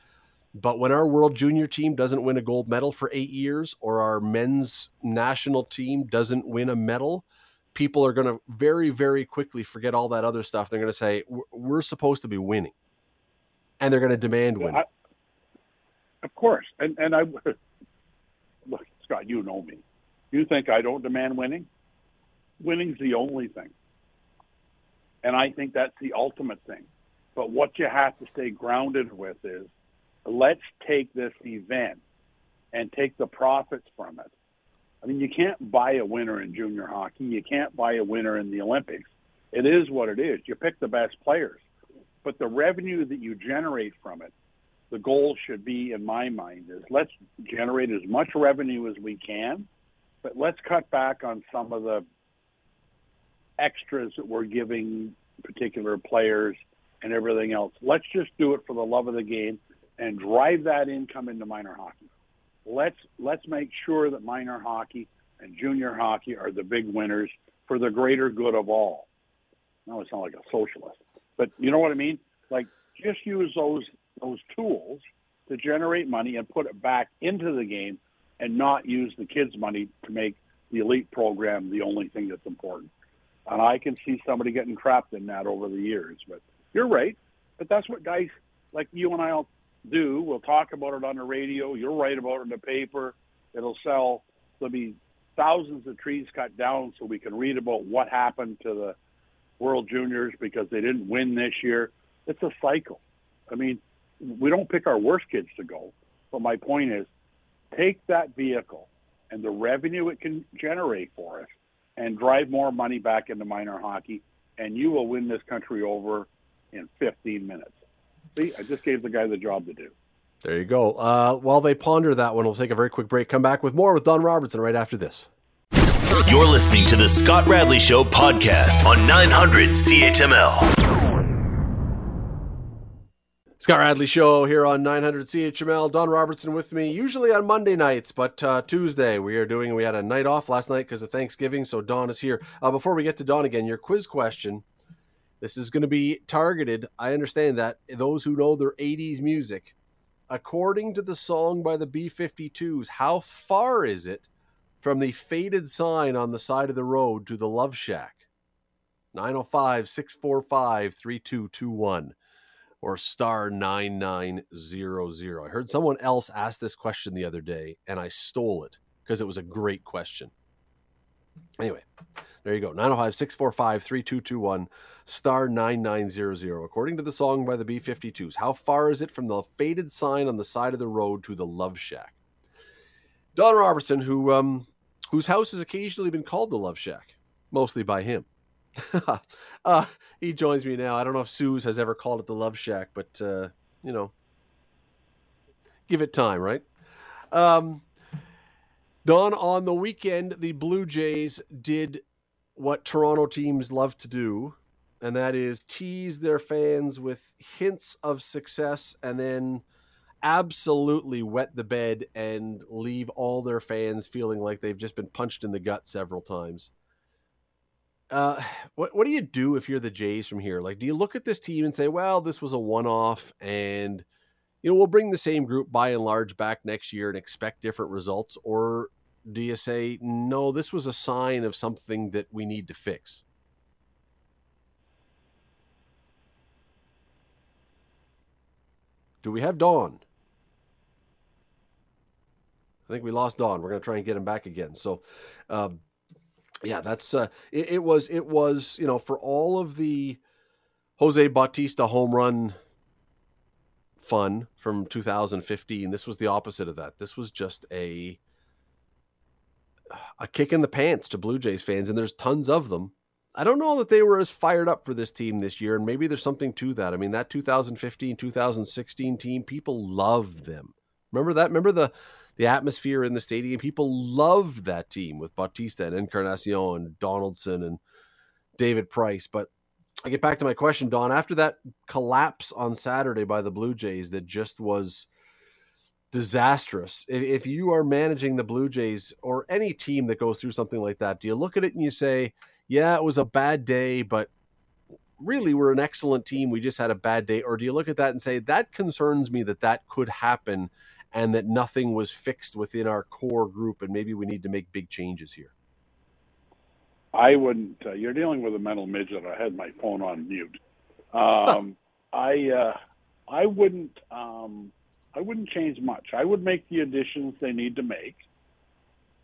S2: But when our world junior team doesn't win a gold medal for eight years, or our men's national team doesn't win a medal, people are going to very, very quickly forget all that other stuff. They're going to say, we're supposed to be winning. And they're going to demand winning. I,
S8: of course. And, and I, look, Scott, you know me. You think I don't demand winning? Winning's the only thing. And I think that's the ultimate thing. But what you have to stay grounded with is let's take this event and take the profits from it I mean, you can't buy a winner in junior hockey. You can't buy a winner in the Olympics. It is what it is. You pick the best players. But the revenue that you generate from it, the goal should be, in my mind, is let's generate as much revenue as we can, but let's cut back on some of the extras that we're giving particular players and everything else. Let's just do it for the love of the game and drive that income into minor hockey let's let's make sure that minor hockey and junior hockey are the big winners for the greater good of all. No, it's not like a socialist, but you know what I mean. Like just use those those tools to generate money and put it back into the game, and not use the kids' money to make the elite program the only thing that's important. And I can see somebody getting trapped in that over the years. But you're right. But that's what guys like you and I all do. We'll talk about it on the radio. You'll write about it in the paper. It'll sell. There'll be thousands of trees cut down so we can read about what happened to the World Juniors because they didn't win this year. It's a cycle. I mean, we don't pick our worst kids to go. But my point is, take that vehicle and the revenue it can generate for us and drive more money back into minor hockey, and you will win this country over in 15 minutes. See, I just gave the guy the job to do.
S2: There you go. Uh, while they ponder that one, we'll take a very quick break. Come back with more with Don Robertson right after this.
S1: You're listening to the Scott Radley Show podcast on 900 CHML.
S2: Scott Radley Show here on 900 CHML. Don Robertson with me, usually on Monday nights, but uh, Tuesday we are doing. We had a night off last night because of Thanksgiving, so Don is here. Uh, before we get to Don again, your quiz question this is going to be targeted. I understand that. Those who know their 80s music, according to the song by the B 52s, how far is it from the faded sign on the side of the road to the Love Shack? 905 645 3221 or star 9900. I heard someone else ask this question the other day and I stole it because it was a great question. Anyway, there you go. 905 645 3221 star 9900. According to the song by the B 52s, how far is it from the faded sign on the side of the road to the Love Shack? Don Robertson, who um, whose house has occasionally been called the Love Shack, mostly by him. uh, he joins me now. I don't know if Suze has ever called it the Love Shack, but uh, you know, give it time, right? Um, Don, on the weekend, the Blue Jays did what Toronto teams love to do, and that is tease their fans with hints of success and then absolutely wet the bed and leave all their fans feeling like they've just been punched in the gut several times. Uh, what what do you do if you're the Jays from here? Like, do you look at this team and say, "Well, this was a one-off, and you know, we'll bring the same group by and large back next year and expect different results? Or do you say, no, this was a sign of something that we need to fix? Do we have Dawn? I think we lost Don. We're going to try and get him back again. So, um, yeah, that's uh, it, it was it was you know for all of the Jose Bautista home run fun from 2015. This was the opposite of that. This was just a a kick in the pants to Blue Jays fans, and there's tons of them. I don't know that they were as fired up for this team this year, and maybe there's something to that. I mean, that 2015 2016 team, people loved them. Remember that? Remember the the atmosphere in the stadium? People loved that team with Bautista and Encarnacion and Donaldson and David Price. But I get back to my question, Don. After that collapse on Saturday by the Blue Jays, that just was disastrous. If, if you are managing the Blue Jays or any team that goes through something like that, do you look at it and you say, "Yeah, it was a bad day, but really we're an excellent team. We just had a bad day," or do you look at that and say, "That concerns me that that could happen." And that nothing was fixed within our core group, and maybe we need to make big changes here.
S8: I wouldn't. Uh, you're dealing with a mental midget. I had my phone on mute. Um, I uh, I wouldn't. Um, I wouldn't change much. I would make the additions they need to make.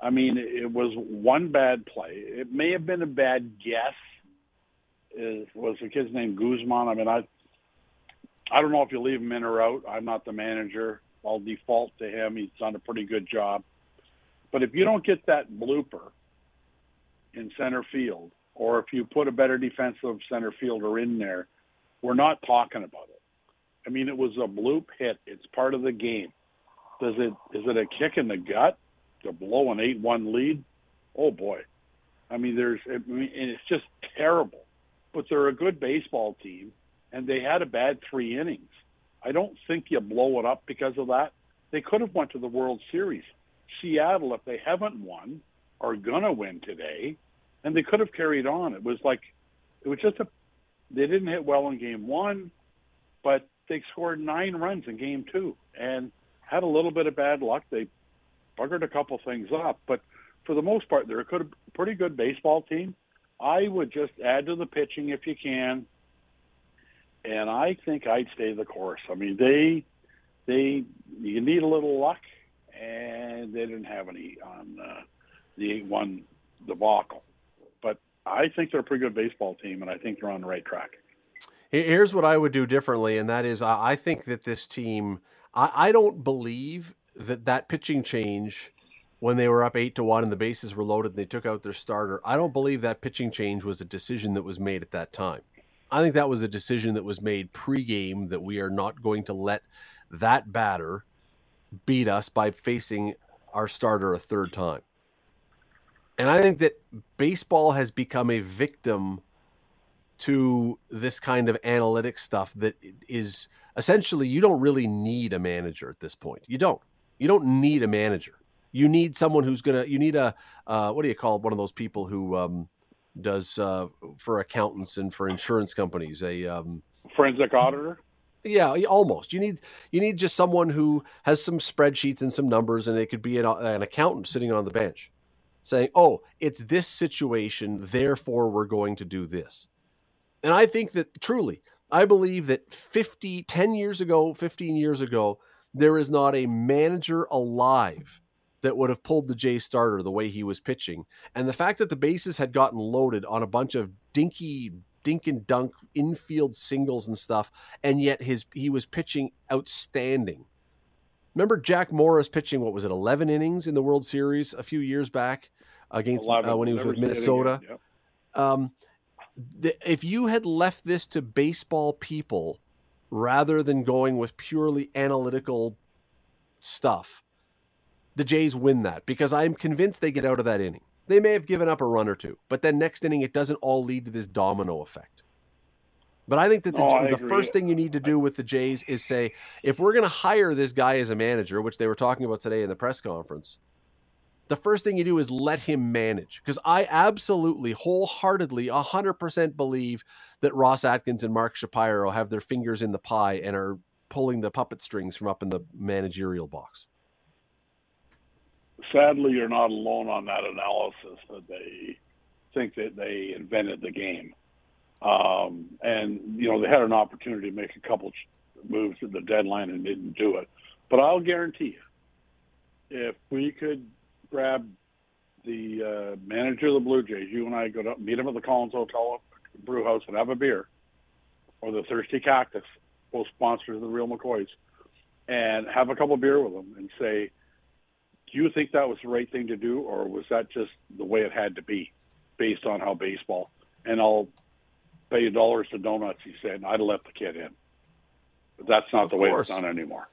S8: I mean, it was one bad play. It may have been a bad guess. Is was the kid's name Guzman? I mean, I I don't know if you leave him in or out. I'm not the manager. I'll default to him. He's done a pretty good job. But if you don't get that blooper in center field, or if you put a better defensive center fielder in there, we're not talking about it. I mean, it was a bloop hit. It's part of the game. Does it is it a kick in the gut to blow an eight-one lead? Oh boy! I mean, there's I mean, it's just terrible. But they're a good baseball team, and they had a bad three innings. I don't think you blow it up because of that. They could have went to the World Series. Seattle, if they haven't won, are gonna win today and they could have carried on. It was like it was just a they didn't hit well in game one, but they scored nine runs in game two and had a little bit of bad luck. They buggered a couple things up, but for the most part, they're a good, pretty good baseball team. I would just add to the pitching if you can, and I think I'd stay the course. I mean, they they you need a little luck, and they didn't have any on uh, the eight one debacle. But I think they're a pretty good baseball team, and I think they're on the right track.
S2: Here's what I would do differently, and that is I think that this team, I, I don't believe that that pitching change when they were up eight to one and the bases were loaded and they took out their starter. I don't believe that pitching change was a decision that was made at that time. I think that was a decision that was made pregame that we are not going to let that batter beat us by facing our starter a third time. And I think that baseball has become a victim to this kind of analytic stuff that is essentially you don't really need a manager at this point. You don't. You don't need a manager. You need someone who's gonna. You need a uh, what do you call it? one of those people who um, does uh, for accountants and for insurance companies a um,
S8: forensic auditor.
S2: Yeah, almost. You need you need just someone who has some spreadsheets and some numbers, and it could be an, an accountant sitting on the bench saying, oh, it's this situation, therefore we're going to do this. And I think that truly, I believe that 50, 10 years ago, 15 years ago, there is not a manager alive that would have pulled the Jay starter the way he was pitching. And the fact that the bases had gotten loaded on a bunch of dinky, dink and dunk infield singles and stuff, and yet his he was pitching outstanding. Remember Jack Morris pitching what was it 11 innings in the World Series a few years back against uh, when he was with Minnesota. Yep. Um, the, if you had left this to baseball people rather than going with purely analytical stuff, the Jays win that because I'm convinced they get out of that inning. They may have given up a run or two, but then next inning it doesn't all lead to this domino effect. But I think that the, oh, the first thing you need to do with the Jays is say, if we're going to hire this guy as a manager, which they were talking about today in the press conference, the first thing you do is let him manage. Because I absolutely, wholeheartedly, 100% believe that Ross Atkins and Mark Shapiro have their fingers in the pie and are pulling the puppet strings from up in the managerial box.
S8: Sadly, you're not alone on that analysis that they think that they invented the game. Um, and you know they had an opportunity to make a couple moves at the deadline and didn't do it. But I'll guarantee you, if we could grab the uh, manager of the Blue Jays, you and I go to meet him at the Collins Hotel Brew House and have a beer, or the Thirsty Cactus, both sponsors of the Real McCoys. and have a couple beer with them and say, "Do you think that was the right thing to do, or was that just the way it had to be, based on how baseball?" And I'll pay you dollars to donuts. He said, "I'd let the kid in." But that's not
S2: Of
S8: the way
S2: course.
S8: it's done anymore.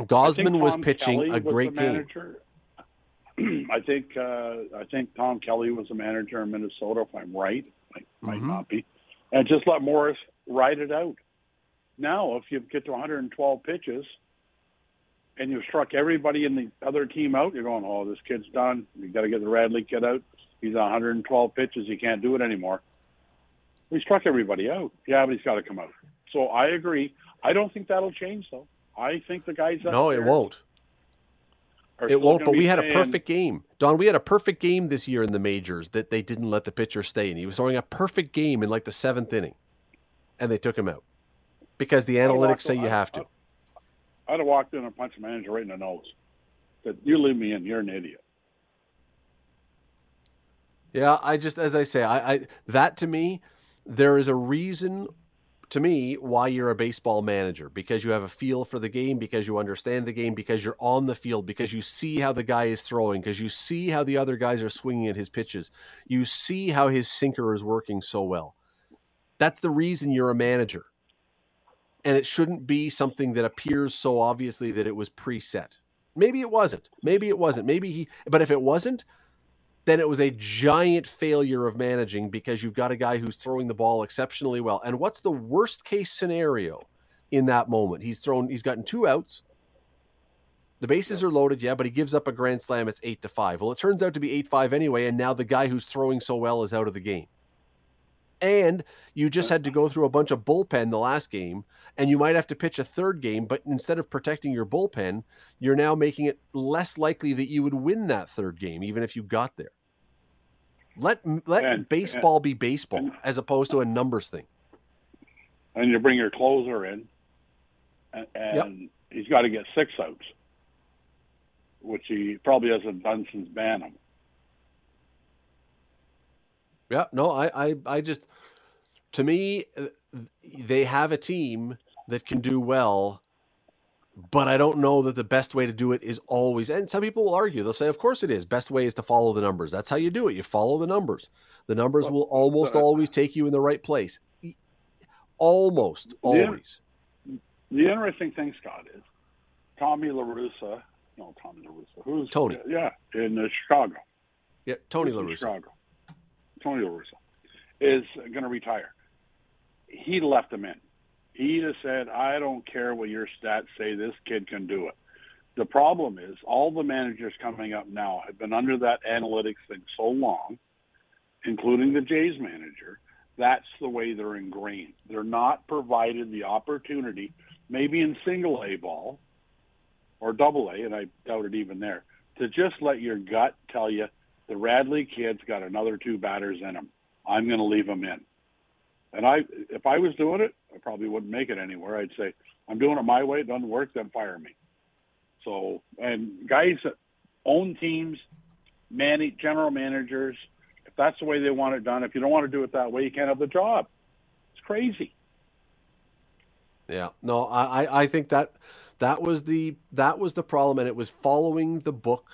S2: Gausman was pitching
S8: Kelly
S2: a
S8: was
S2: great game.
S8: I think uh, I think Tom Kelly was the manager in Minnesota, if I'm right. Might, might
S2: Mhm.
S8: not be. And just let Morris ride it out. Now, if you get to 112 pitches and you've struck everybody in the other team out, you're going, "Oh, this kid's done. You got to get the Radley kid out. He's 112 pitches. He can't do it anymore." We struck everybody out. Yeah, but he's got to come out. So I agree. I don't think that'll change, though. I think the guys.
S2: No, it won't. It won't. But we had a perfect game, Don. We had a perfect game this year in the majors that they didn't let the pitcher stay and He was throwing a perfect game in like the seventh inning, and they took him out because the analytics say you have to.
S8: I'd have walked in and punched the manager right in the nose. That you leave me in, you're an idiot.
S2: Yeah, I just as I say, I, I that to me, there is a reason to me why you're a baseball manager because you have a feel for the game, because you understand the game, because you're on the field, because you see how the guy is throwing, because you see how the other guys are swinging at his pitches, you see how his sinker is working so well. That's the reason you're a manager. And it shouldn't be something that appears so obviously that it was preset. Maybe it wasn't. Maybe it wasn't. Maybe he but if it wasn't, then it was a giant failure of managing because you've got a guy who's throwing the ball exceptionally well. And what's the worst case scenario in that moment? He's thrown, he's gotten two outs. The bases are loaded, yeah, but he gives up a grand slam. It's eight to five. Well, it turns out to be eight five anyway, and now the guy who's throwing so well is out of the game. And you just had to go through a bunch of bullpen the last game, and you might have to pitch a third game, but instead of protecting your bullpen, you're now making it less likely that you would win that third game, even if you got there. Let let
S8: And-
S2: baseball be baseball
S8: and-
S2: as opposed to a numbers thing.
S8: And you bring your closer in, and, and he's got to get six outs, which he probably hasn't done since Bantam.
S2: Yeah, no, I, I, I just, to me, they have a team that can do well, but I don't know that the best way to do it is always. And some people will argue; they'll say, "Of course it is. Best way is to follow the numbers. That's how you do it. You follow the numbers. The numbers will almost always take you in the right place. Almost always.
S8: The interesting thing, Scott, is Tommy La Russa, no, Tommy La Russa, who's
S2: Tony.
S8: Yeah, in uh, Chicago.
S2: Yeah, Tony
S8: La
S2: Russa.
S8: Chicago. Tony is going to retire. He left him in. He just said, I don't care what your stats say, this kid can do it. The problem is, all the managers coming up now have been under that analytics thing so long, including the Jays manager, that's the way they're ingrained. They're not provided the opportunity, maybe in single A ball or double A, and I doubt it even there, to just let your gut tell you the Radley kid's got another two batters in him. I'm going to leave him in. And I, if I was doing it, I probably wouldn't make it anywhere. I'd say, I'm doing it my way. It doesn't work, then fire me. So, and guys that own teams, manage general managers, if that's the way they want it done, if you don't want to do it that way, you can't have the job. It's crazy.
S2: Yeah, no, I, I- I think that that was the that was the problem, and it was following the book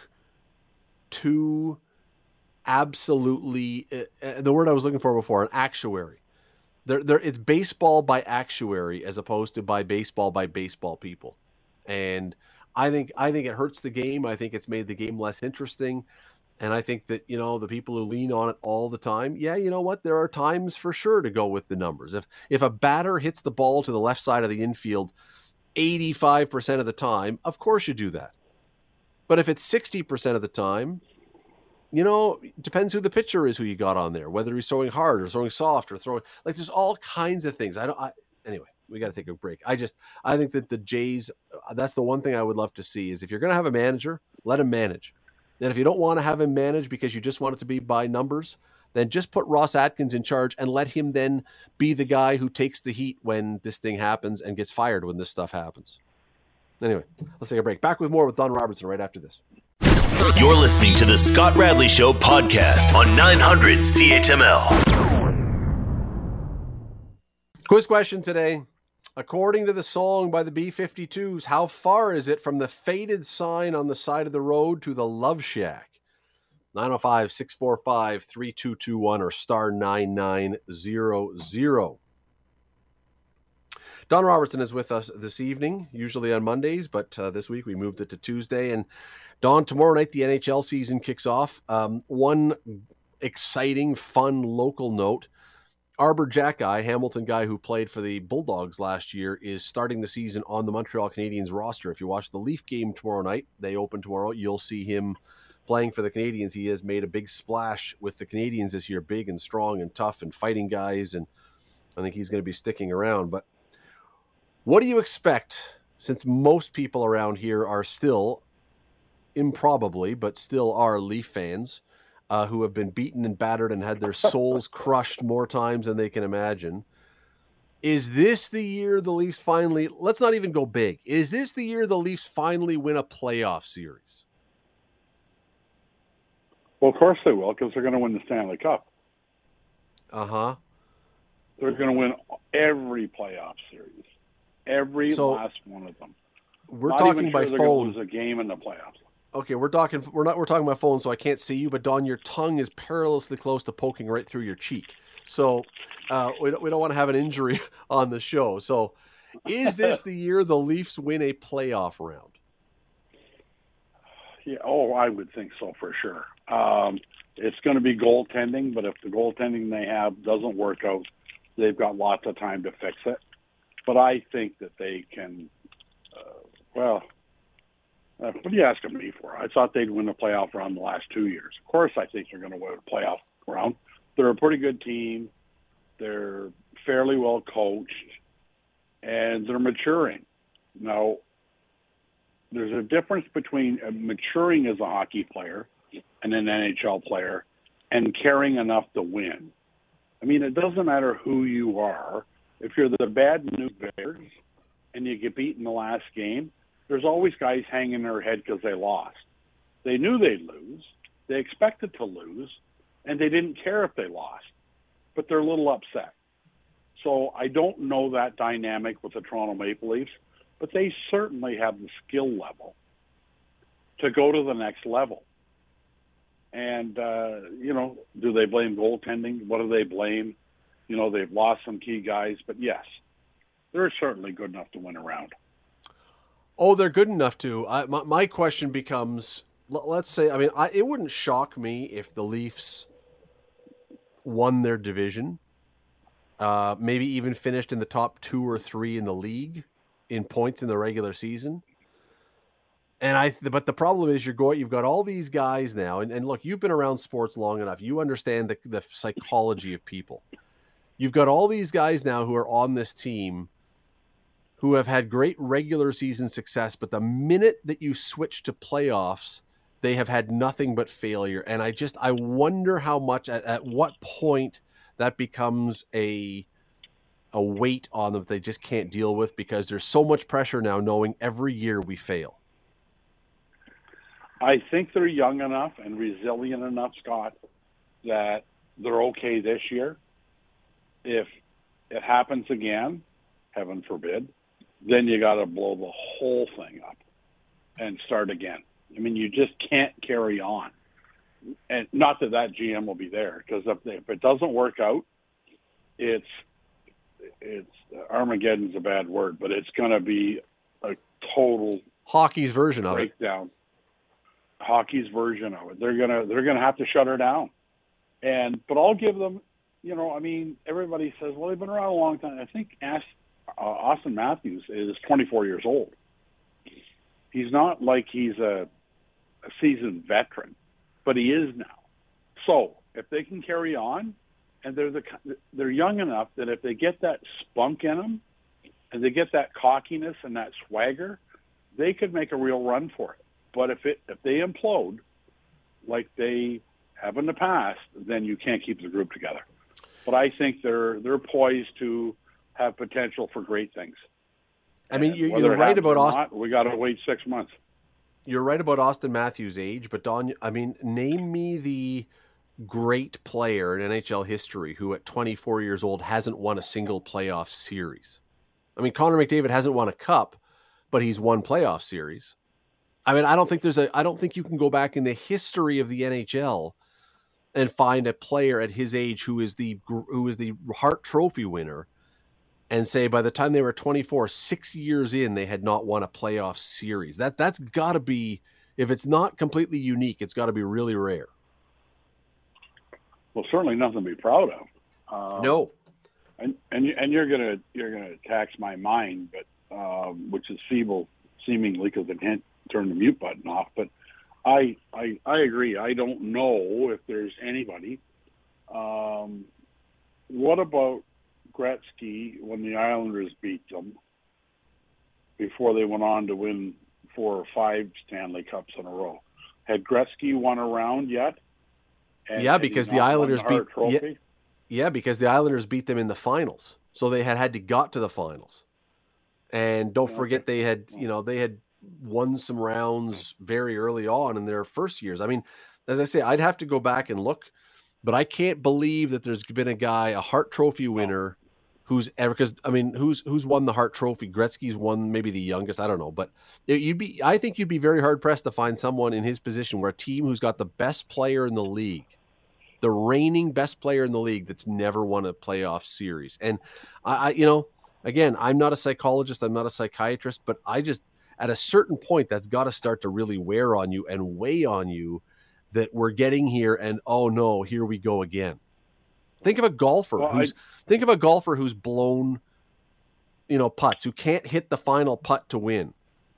S2: to absolutely uh, uh, the word I was looking for before, an actuary. There, there, it's baseball by actuary as opposed to by baseball by baseball people, and I think I think it hurts the game. I think it's made the game less interesting. And I think that, you know, the people who lean on it all the time, yeah, you know what? There are times for sure to go with the numbers. If if a batter hits the ball to the left side of the infield 85% of the time, of course you do that. But if it's 60% of the time, you know, depends who the pitcher is who you got on there, whether he's throwing hard or throwing soft or throwing like there's all kinds of things. I don't I anyway, we got to take a break. I just I think that the Jays uh, that's the one thing I would love to see is if you're going to have a manager, let him manage. And if you don't want to have him manage because you just want it to be by numbers, then just put Ross Atkins in charge and let him then be the guy who takes the heat when this thing happens and gets fired when this stuff happens. Anyway, let's take a break. Back with more with Don Robertson right after this.
S1: You're listening to the Scott Radley Show podcast on 900 CHML.
S2: Quiz question today. According to the song by the B 52s, how far is it from the faded sign on the side of the road to the Love Shack? 905 645 3221 or star 9900. Don Robertson is with us this evening, usually on Mondays, but uh, this week we moved it to Tuesday. And Don, tomorrow night the NHL season kicks off. Um, one exciting, fun local note Arber Xhekaj, Hamilton guy who played for the Bulldogs last year, is starting the season on the Montreal Canadiens roster. If you watch the Leaf game tomorrow night, they open tomorrow, you'll see him playing for the Canadiens. He has made a big splash with the Canadiens this year, big and strong and tough and fighting guys, and I think he's going to be sticking around. But what do you expect since most people around here are still improbably, but still are Leaf fans? uh, who have been beaten and battered and had their souls crushed more times than they can imagine. Is this the year the Leafs finally? Let's not even go big. Is this the year the Leafs finally win a playoff series?
S8: Well, of course they will, because they're going to win the Stanley Cup.
S2: Uh huh.
S8: They're going to win every playoff series, every so, last one of them.
S2: We're Not talking by
S8: sure
S2: phone.
S8: Lose a game in the playoffs.
S2: Okay, we're talking. We're not. We're talking my phone, so I can't see you. But Don, your tongue is perilously close to poking right through your cheek. So uh, we don't, we don't want to have an injury on the show. So, is this the year the Leafs win a playoff round?
S8: Yeah. Oh, I would think so for sure. Um, it's going to be goaltending, but if the goaltending they have doesn't work out, they've got lots of time to fix it. But I think that they can. Uh, well, uh, what are you asking me for? I thought they'd win the playoff round the last two years. Of course, I think they're going to win a playoff round. They're a pretty good team. They're fairly well coached, and they're maturing. Now, there's a difference between maturing as a hockey player and an NHL player and caring enough to win. I mean, it doesn't matter who you are. If you're the bad news bears and you get beat in the last game, there's always guys hanging their head because they lost. They knew they'd lose. They expected to lose, and they didn't care if they lost, but they're a little upset. So I don't know that dynamic with the Toronto Maple Leafs, but they certainly have the skill level to go to the next level. And uh, you know, do they blame goaltending? What do they blame? You know, they've lost some key guys, but yes, they're certainly good enough to win a round.
S2: Oh, they're good enough to. I, my, my question becomes: Let's say, I mean, I, it wouldn't shock me if the Leafs won their division, uh, maybe even finished in the top two or three in the league in points in the regular season. And I, but the problem is, you're going. You've got all these guys now, and, and look, you've been around sports long enough. You understand the, the psychology of people. You've got all these guys now who are on this team who have had great regular season success, but the minute that you switch to playoffs, they have had nothing but failure. And I just I wonder how much at, at what point that becomes a a weight on them that they just can't deal with because there's so much pressure now knowing every year we fail.
S8: I think they're young enough and resilient enough, Scott, that they're okay this year. If it happens again, heaven forbid, then you got to blow the whole thing up and start again. I mean, you just can't carry on. And not that that GM will be there, because if, if it doesn't work out, it's it's Armageddon's a bad word, but it's going to be a total
S2: hockey's version
S8: breakdown.
S2: of
S8: it. Breakdown. Hockey's version of it. They're gonna they're gonna have to shut her down. And but I'll give them, you know, I mean, everybody says, well, they've been around a long time. I think ask uh, Auston Matthews is 24 years old. He's not like he's a, a seasoned veteran, but he is now. So if they can carry on, and they're the they're young enough that if they get that spunk in them, and they get that cockiness and that swagger, they could make a real run for it. But if it if they implode, like they have in the past, then you can't keep the group together. But I think they're they're poised to have potential for great things.
S2: I mean, you're, you're right about Auston.
S8: Not, we got to wait six months.
S2: You're right about Auston Matthews' age, but Don, I mean, name me the great player in NHL history who, at 24 years old, hasn't won a single playoff series. I mean, Connor McDavid hasn't won a cup, but he's won playoff series. I mean, I don't think there's a I don't think you can go back in the history of the NHL and find a player at his age who is the who is the Hart Trophy winner and say by the time they were 24, 6 years in they had not won a playoff series. That that's got to be if it's not completely unique, it's got to be really rare.
S8: Well, certainly nothing to be proud of.
S2: Um, no.
S8: And and and you're gonna you're gonna tax my mind, but um, which is feeble, seemingly, because I can't turn the mute button off. But I I I agree. I don't know if there's anybody. Um, what about Gretzky when the Islanders beat them before they went on to win four or five Stanley Cups in a row? Had Gretzky won a round yet?
S2: And, yeah, because the Islanders beat. Yeah, yeah, because the Islanders beat them in the finals, so they had had to got to the finals. And don't forget, they had you know they had won some rounds very early on in their first years. I mean, as I say, I'd have to go back and look, but I can't believe that there's been a guy, a Hart Trophy winner, who's ever because I mean, who's who's won the Hart Trophy? Gretzky's won maybe the youngest. I don't know, but it, you'd be. I think you'd be very hard pressed to find someone in his position where a team who's got the best player in the league. The reigning best player in the league that's never won a playoff series. And I, I you know, again, I'm not a psychologist, I'm not a psychiatrist, but I just at a certain point that's got to start to really wear on you and weigh on you that we're getting here and oh no here we go again. Think of a golfer well, who's I... think of a golfer who's blown you know putts who can't hit the final putt to win.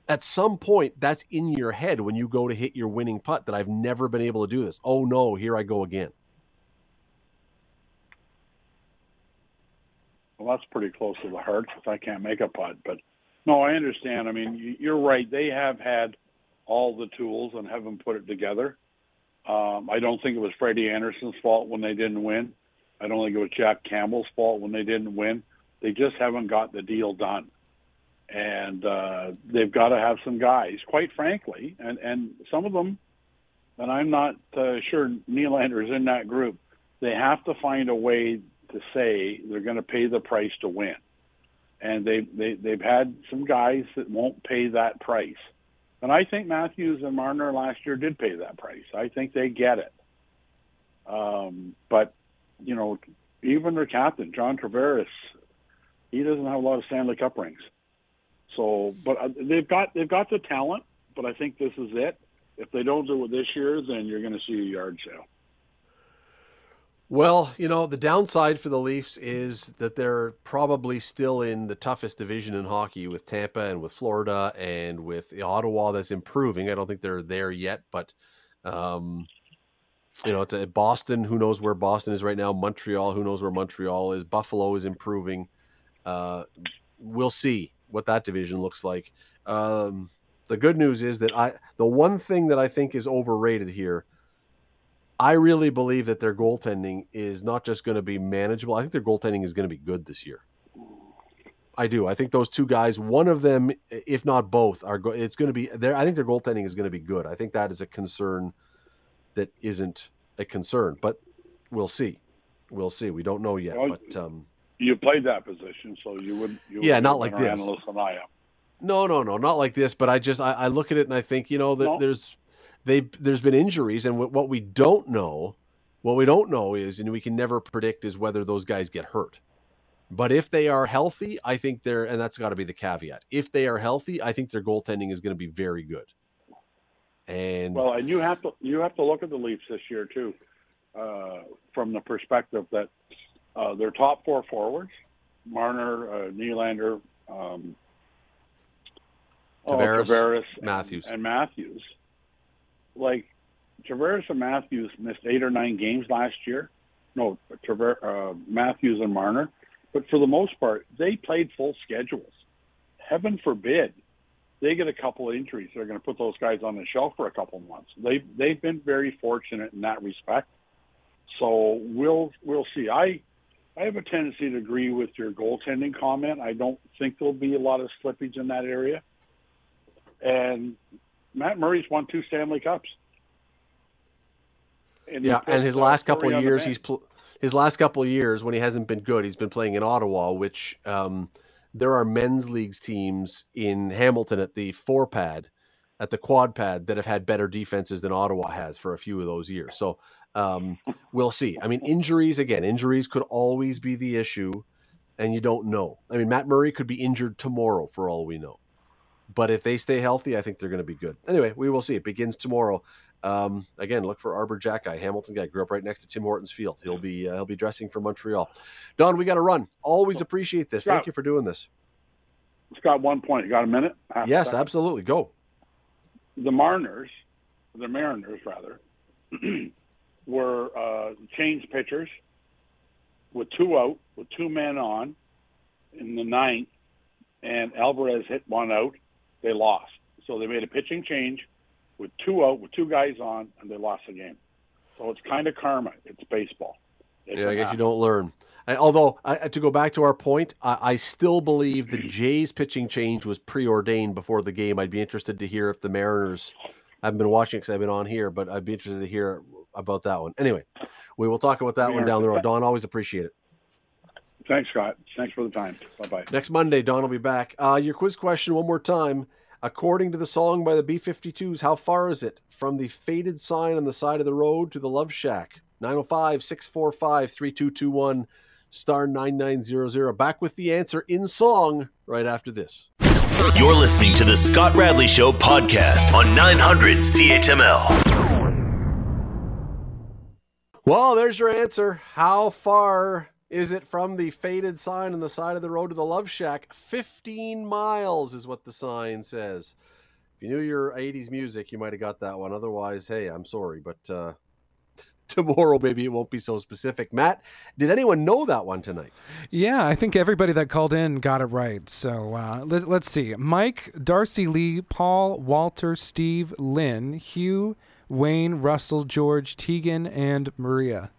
S2: At some point that's in your head when you go to hit your winning putt that I've never been able to do this. Oh no here I go again.
S8: Well that's pretty close to the heart if I can't make a putt but no, I understand. I mean, you're right. They have had all the tools and haven't put it together. Um, I don't think it was Freddie Andersen's fault when they didn't win. I don't think it was Jack Campbell's fault when they didn't win. They just haven't got the deal done. And uh, they've got to have some guys, quite frankly, and, and some of them, and I'm not uh, sure Nylander is in that group, they have to find a way to say they're going to pay the price to win and they, they they've had some guys that won't pay that price. And I think Matthews and Marner last year did pay that price. I think they get it. Um, but you know, even their captain John Tavares, he doesn't have a lot of Stanley Cup rings. So, but uh, they've got they've got the talent. But I think this is it. If they don't do it this year, then you're going to see a yard sale.
S2: Well, you know, the downside for the Leafs is that they're probably still in the toughest division in hockey with Tampa and with Florida and with Ottawa that's improving. I don't think they're there yet, but um, you know, it's a Boston. Who knows where Boston is right now? Montreal. Who knows where Montreal is? Buffalo is improving. Uh, we'll see what that division looks like. Um, the good news is that I the one thing that I think is overrated here I really believe that their goaltending is not just going to be manageable. I think their goaltending is going to be good this year. I do. I think those two guys, one of them, if not both, are. Go- it's going to be there. I think their goaltending is going to be good. I think that is a concern that isn't a concern, but we'll see. We'll see. We don't know yet. Well, but um,
S8: you played that position, so you would. You
S2: yeah, not like this. No, no, no, not like this. But I just I, I, look at it and I think you know that no. there's they there's been injuries, and what we don't know, what we don't know is, and we can never predict, is whether those guys get hurt. But if they are healthy, I think they're, and that's got to be the caveat. If they are healthy, I think their goaltending is going to be very good. And
S8: well, and you have to you have to look at the Leafs this year too, uh, from the perspective that uh, their top four forwards, Marner, uh, Nylander, um,
S2: Tavares, oh, Tavares Matthews,
S8: and, and Matthews like Tavares and Matthews missed eight or nine games last year. No, Traver- uh, Matthews and Marner, but for the most part, they played full schedules. Heaven forbid they get a couple of injuries. They're going to put those guys on the shelf for a couple of months. They they've been very fortunate in that respect. So we'll we'll see. I I have a tendency to agree with your goaltending comment. I don't think there'll be a lot of slippage in that area. And Matt Murray's won two Stanley Cups.
S2: And yeah, and his last couple of years, he's pl- his last couple of years when he hasn't been good, he's been playing in Ottawa, which um, there are men's leagues teams in Hamilton at the four pad, at the quad pad that have had better defenses than Ottawa has for a few of those years. So um, we'll see. I mean, injuries again, injuries could always be the issue, and you don't know. I mean, Matt Murray could be injured tomorrow for all we know. But if they stay healthy, I think they're going to be good. Anyway, we will see. It begins tomorrow. Um, again, look for Arber Xhekaj, Hamilton guy, grew up right next to Tim Hortons Field. He'll be uh, he'll be dressing for Montreal. Don, we got to run. Always appreciate this. Thank you for doing this.
S8: Scott, one point. You got a minute?
S2: Half yes, a absolutely. Go.
S8: The Mariners, the Mariners rather, were uh, changed pitchers with two out, with two men on in the ninth, and Alvarez hit one out. They lost. So they made a pitching change with two out, with two guys on, and they lost the game. So it's kind of karma. It's baseball.
S2: It's yeah, I guess you don't learn. Although I, to go back to our point, I, I, still believe the Jays pitching change was preordained before the game. I'd be interested to hear if the Mariners. I haven't been watching because I've been on here, but I'd be interested to hear about that one. Anyway, we will talk about that yeah. one down the road. Don, always appreciate it.
S8: Thanks, Scott. Thanks for the time. Bye bye.
S2: Next Monday, Don will be back. Uh, your quiz question one more time. According to the song by the B 52s, how far is it from the faded sign on the side of the road to the Love Shack? 905 645 3221 star 9900. Back with the answer in song right after this.
S1: You're listening to the Scott Radley Show podcast on 900 CHML.
S2: Well, there's your answer. How far is it from the faded sign on the side of the road to the Love Shack? 15 miles is what the sign says. If you knew your 80s music, you might have got that one. Otherwise, hey, I'm sorry, but uh, tomorrow maybe it won't be so specific. Matt, did anyone know that one tonight?
S9: Yeah, I think everybody that called in got it right. So uh, let, us see. Mike, Darcy Lee, Paul, Walter, Steve, Lynn, Hugh, Wayne, Russell, George, Tegan, and Maria.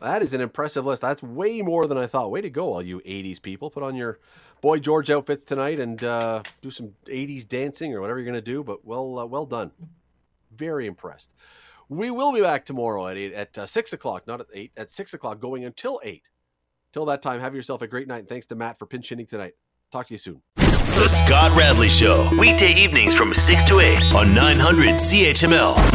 S2: That is an impressive list. That's way more than I thought. Way to go, all you 80s people. Put on your Boy George outfits tonight and uh, do some 80s dancing or whatever you're going to do. But well, uh, well done. Very impressed. We will be back tomorrow at eight, at uh, six o'clock, not at eight, at six o'clock, going until eight. Till that time, have yourself a great night. And thanks to Matt for pinch hitting tonight. Talk to you soon.
S1: The Scott Radley Show, weekday evenings from six to eight on 900 CHML.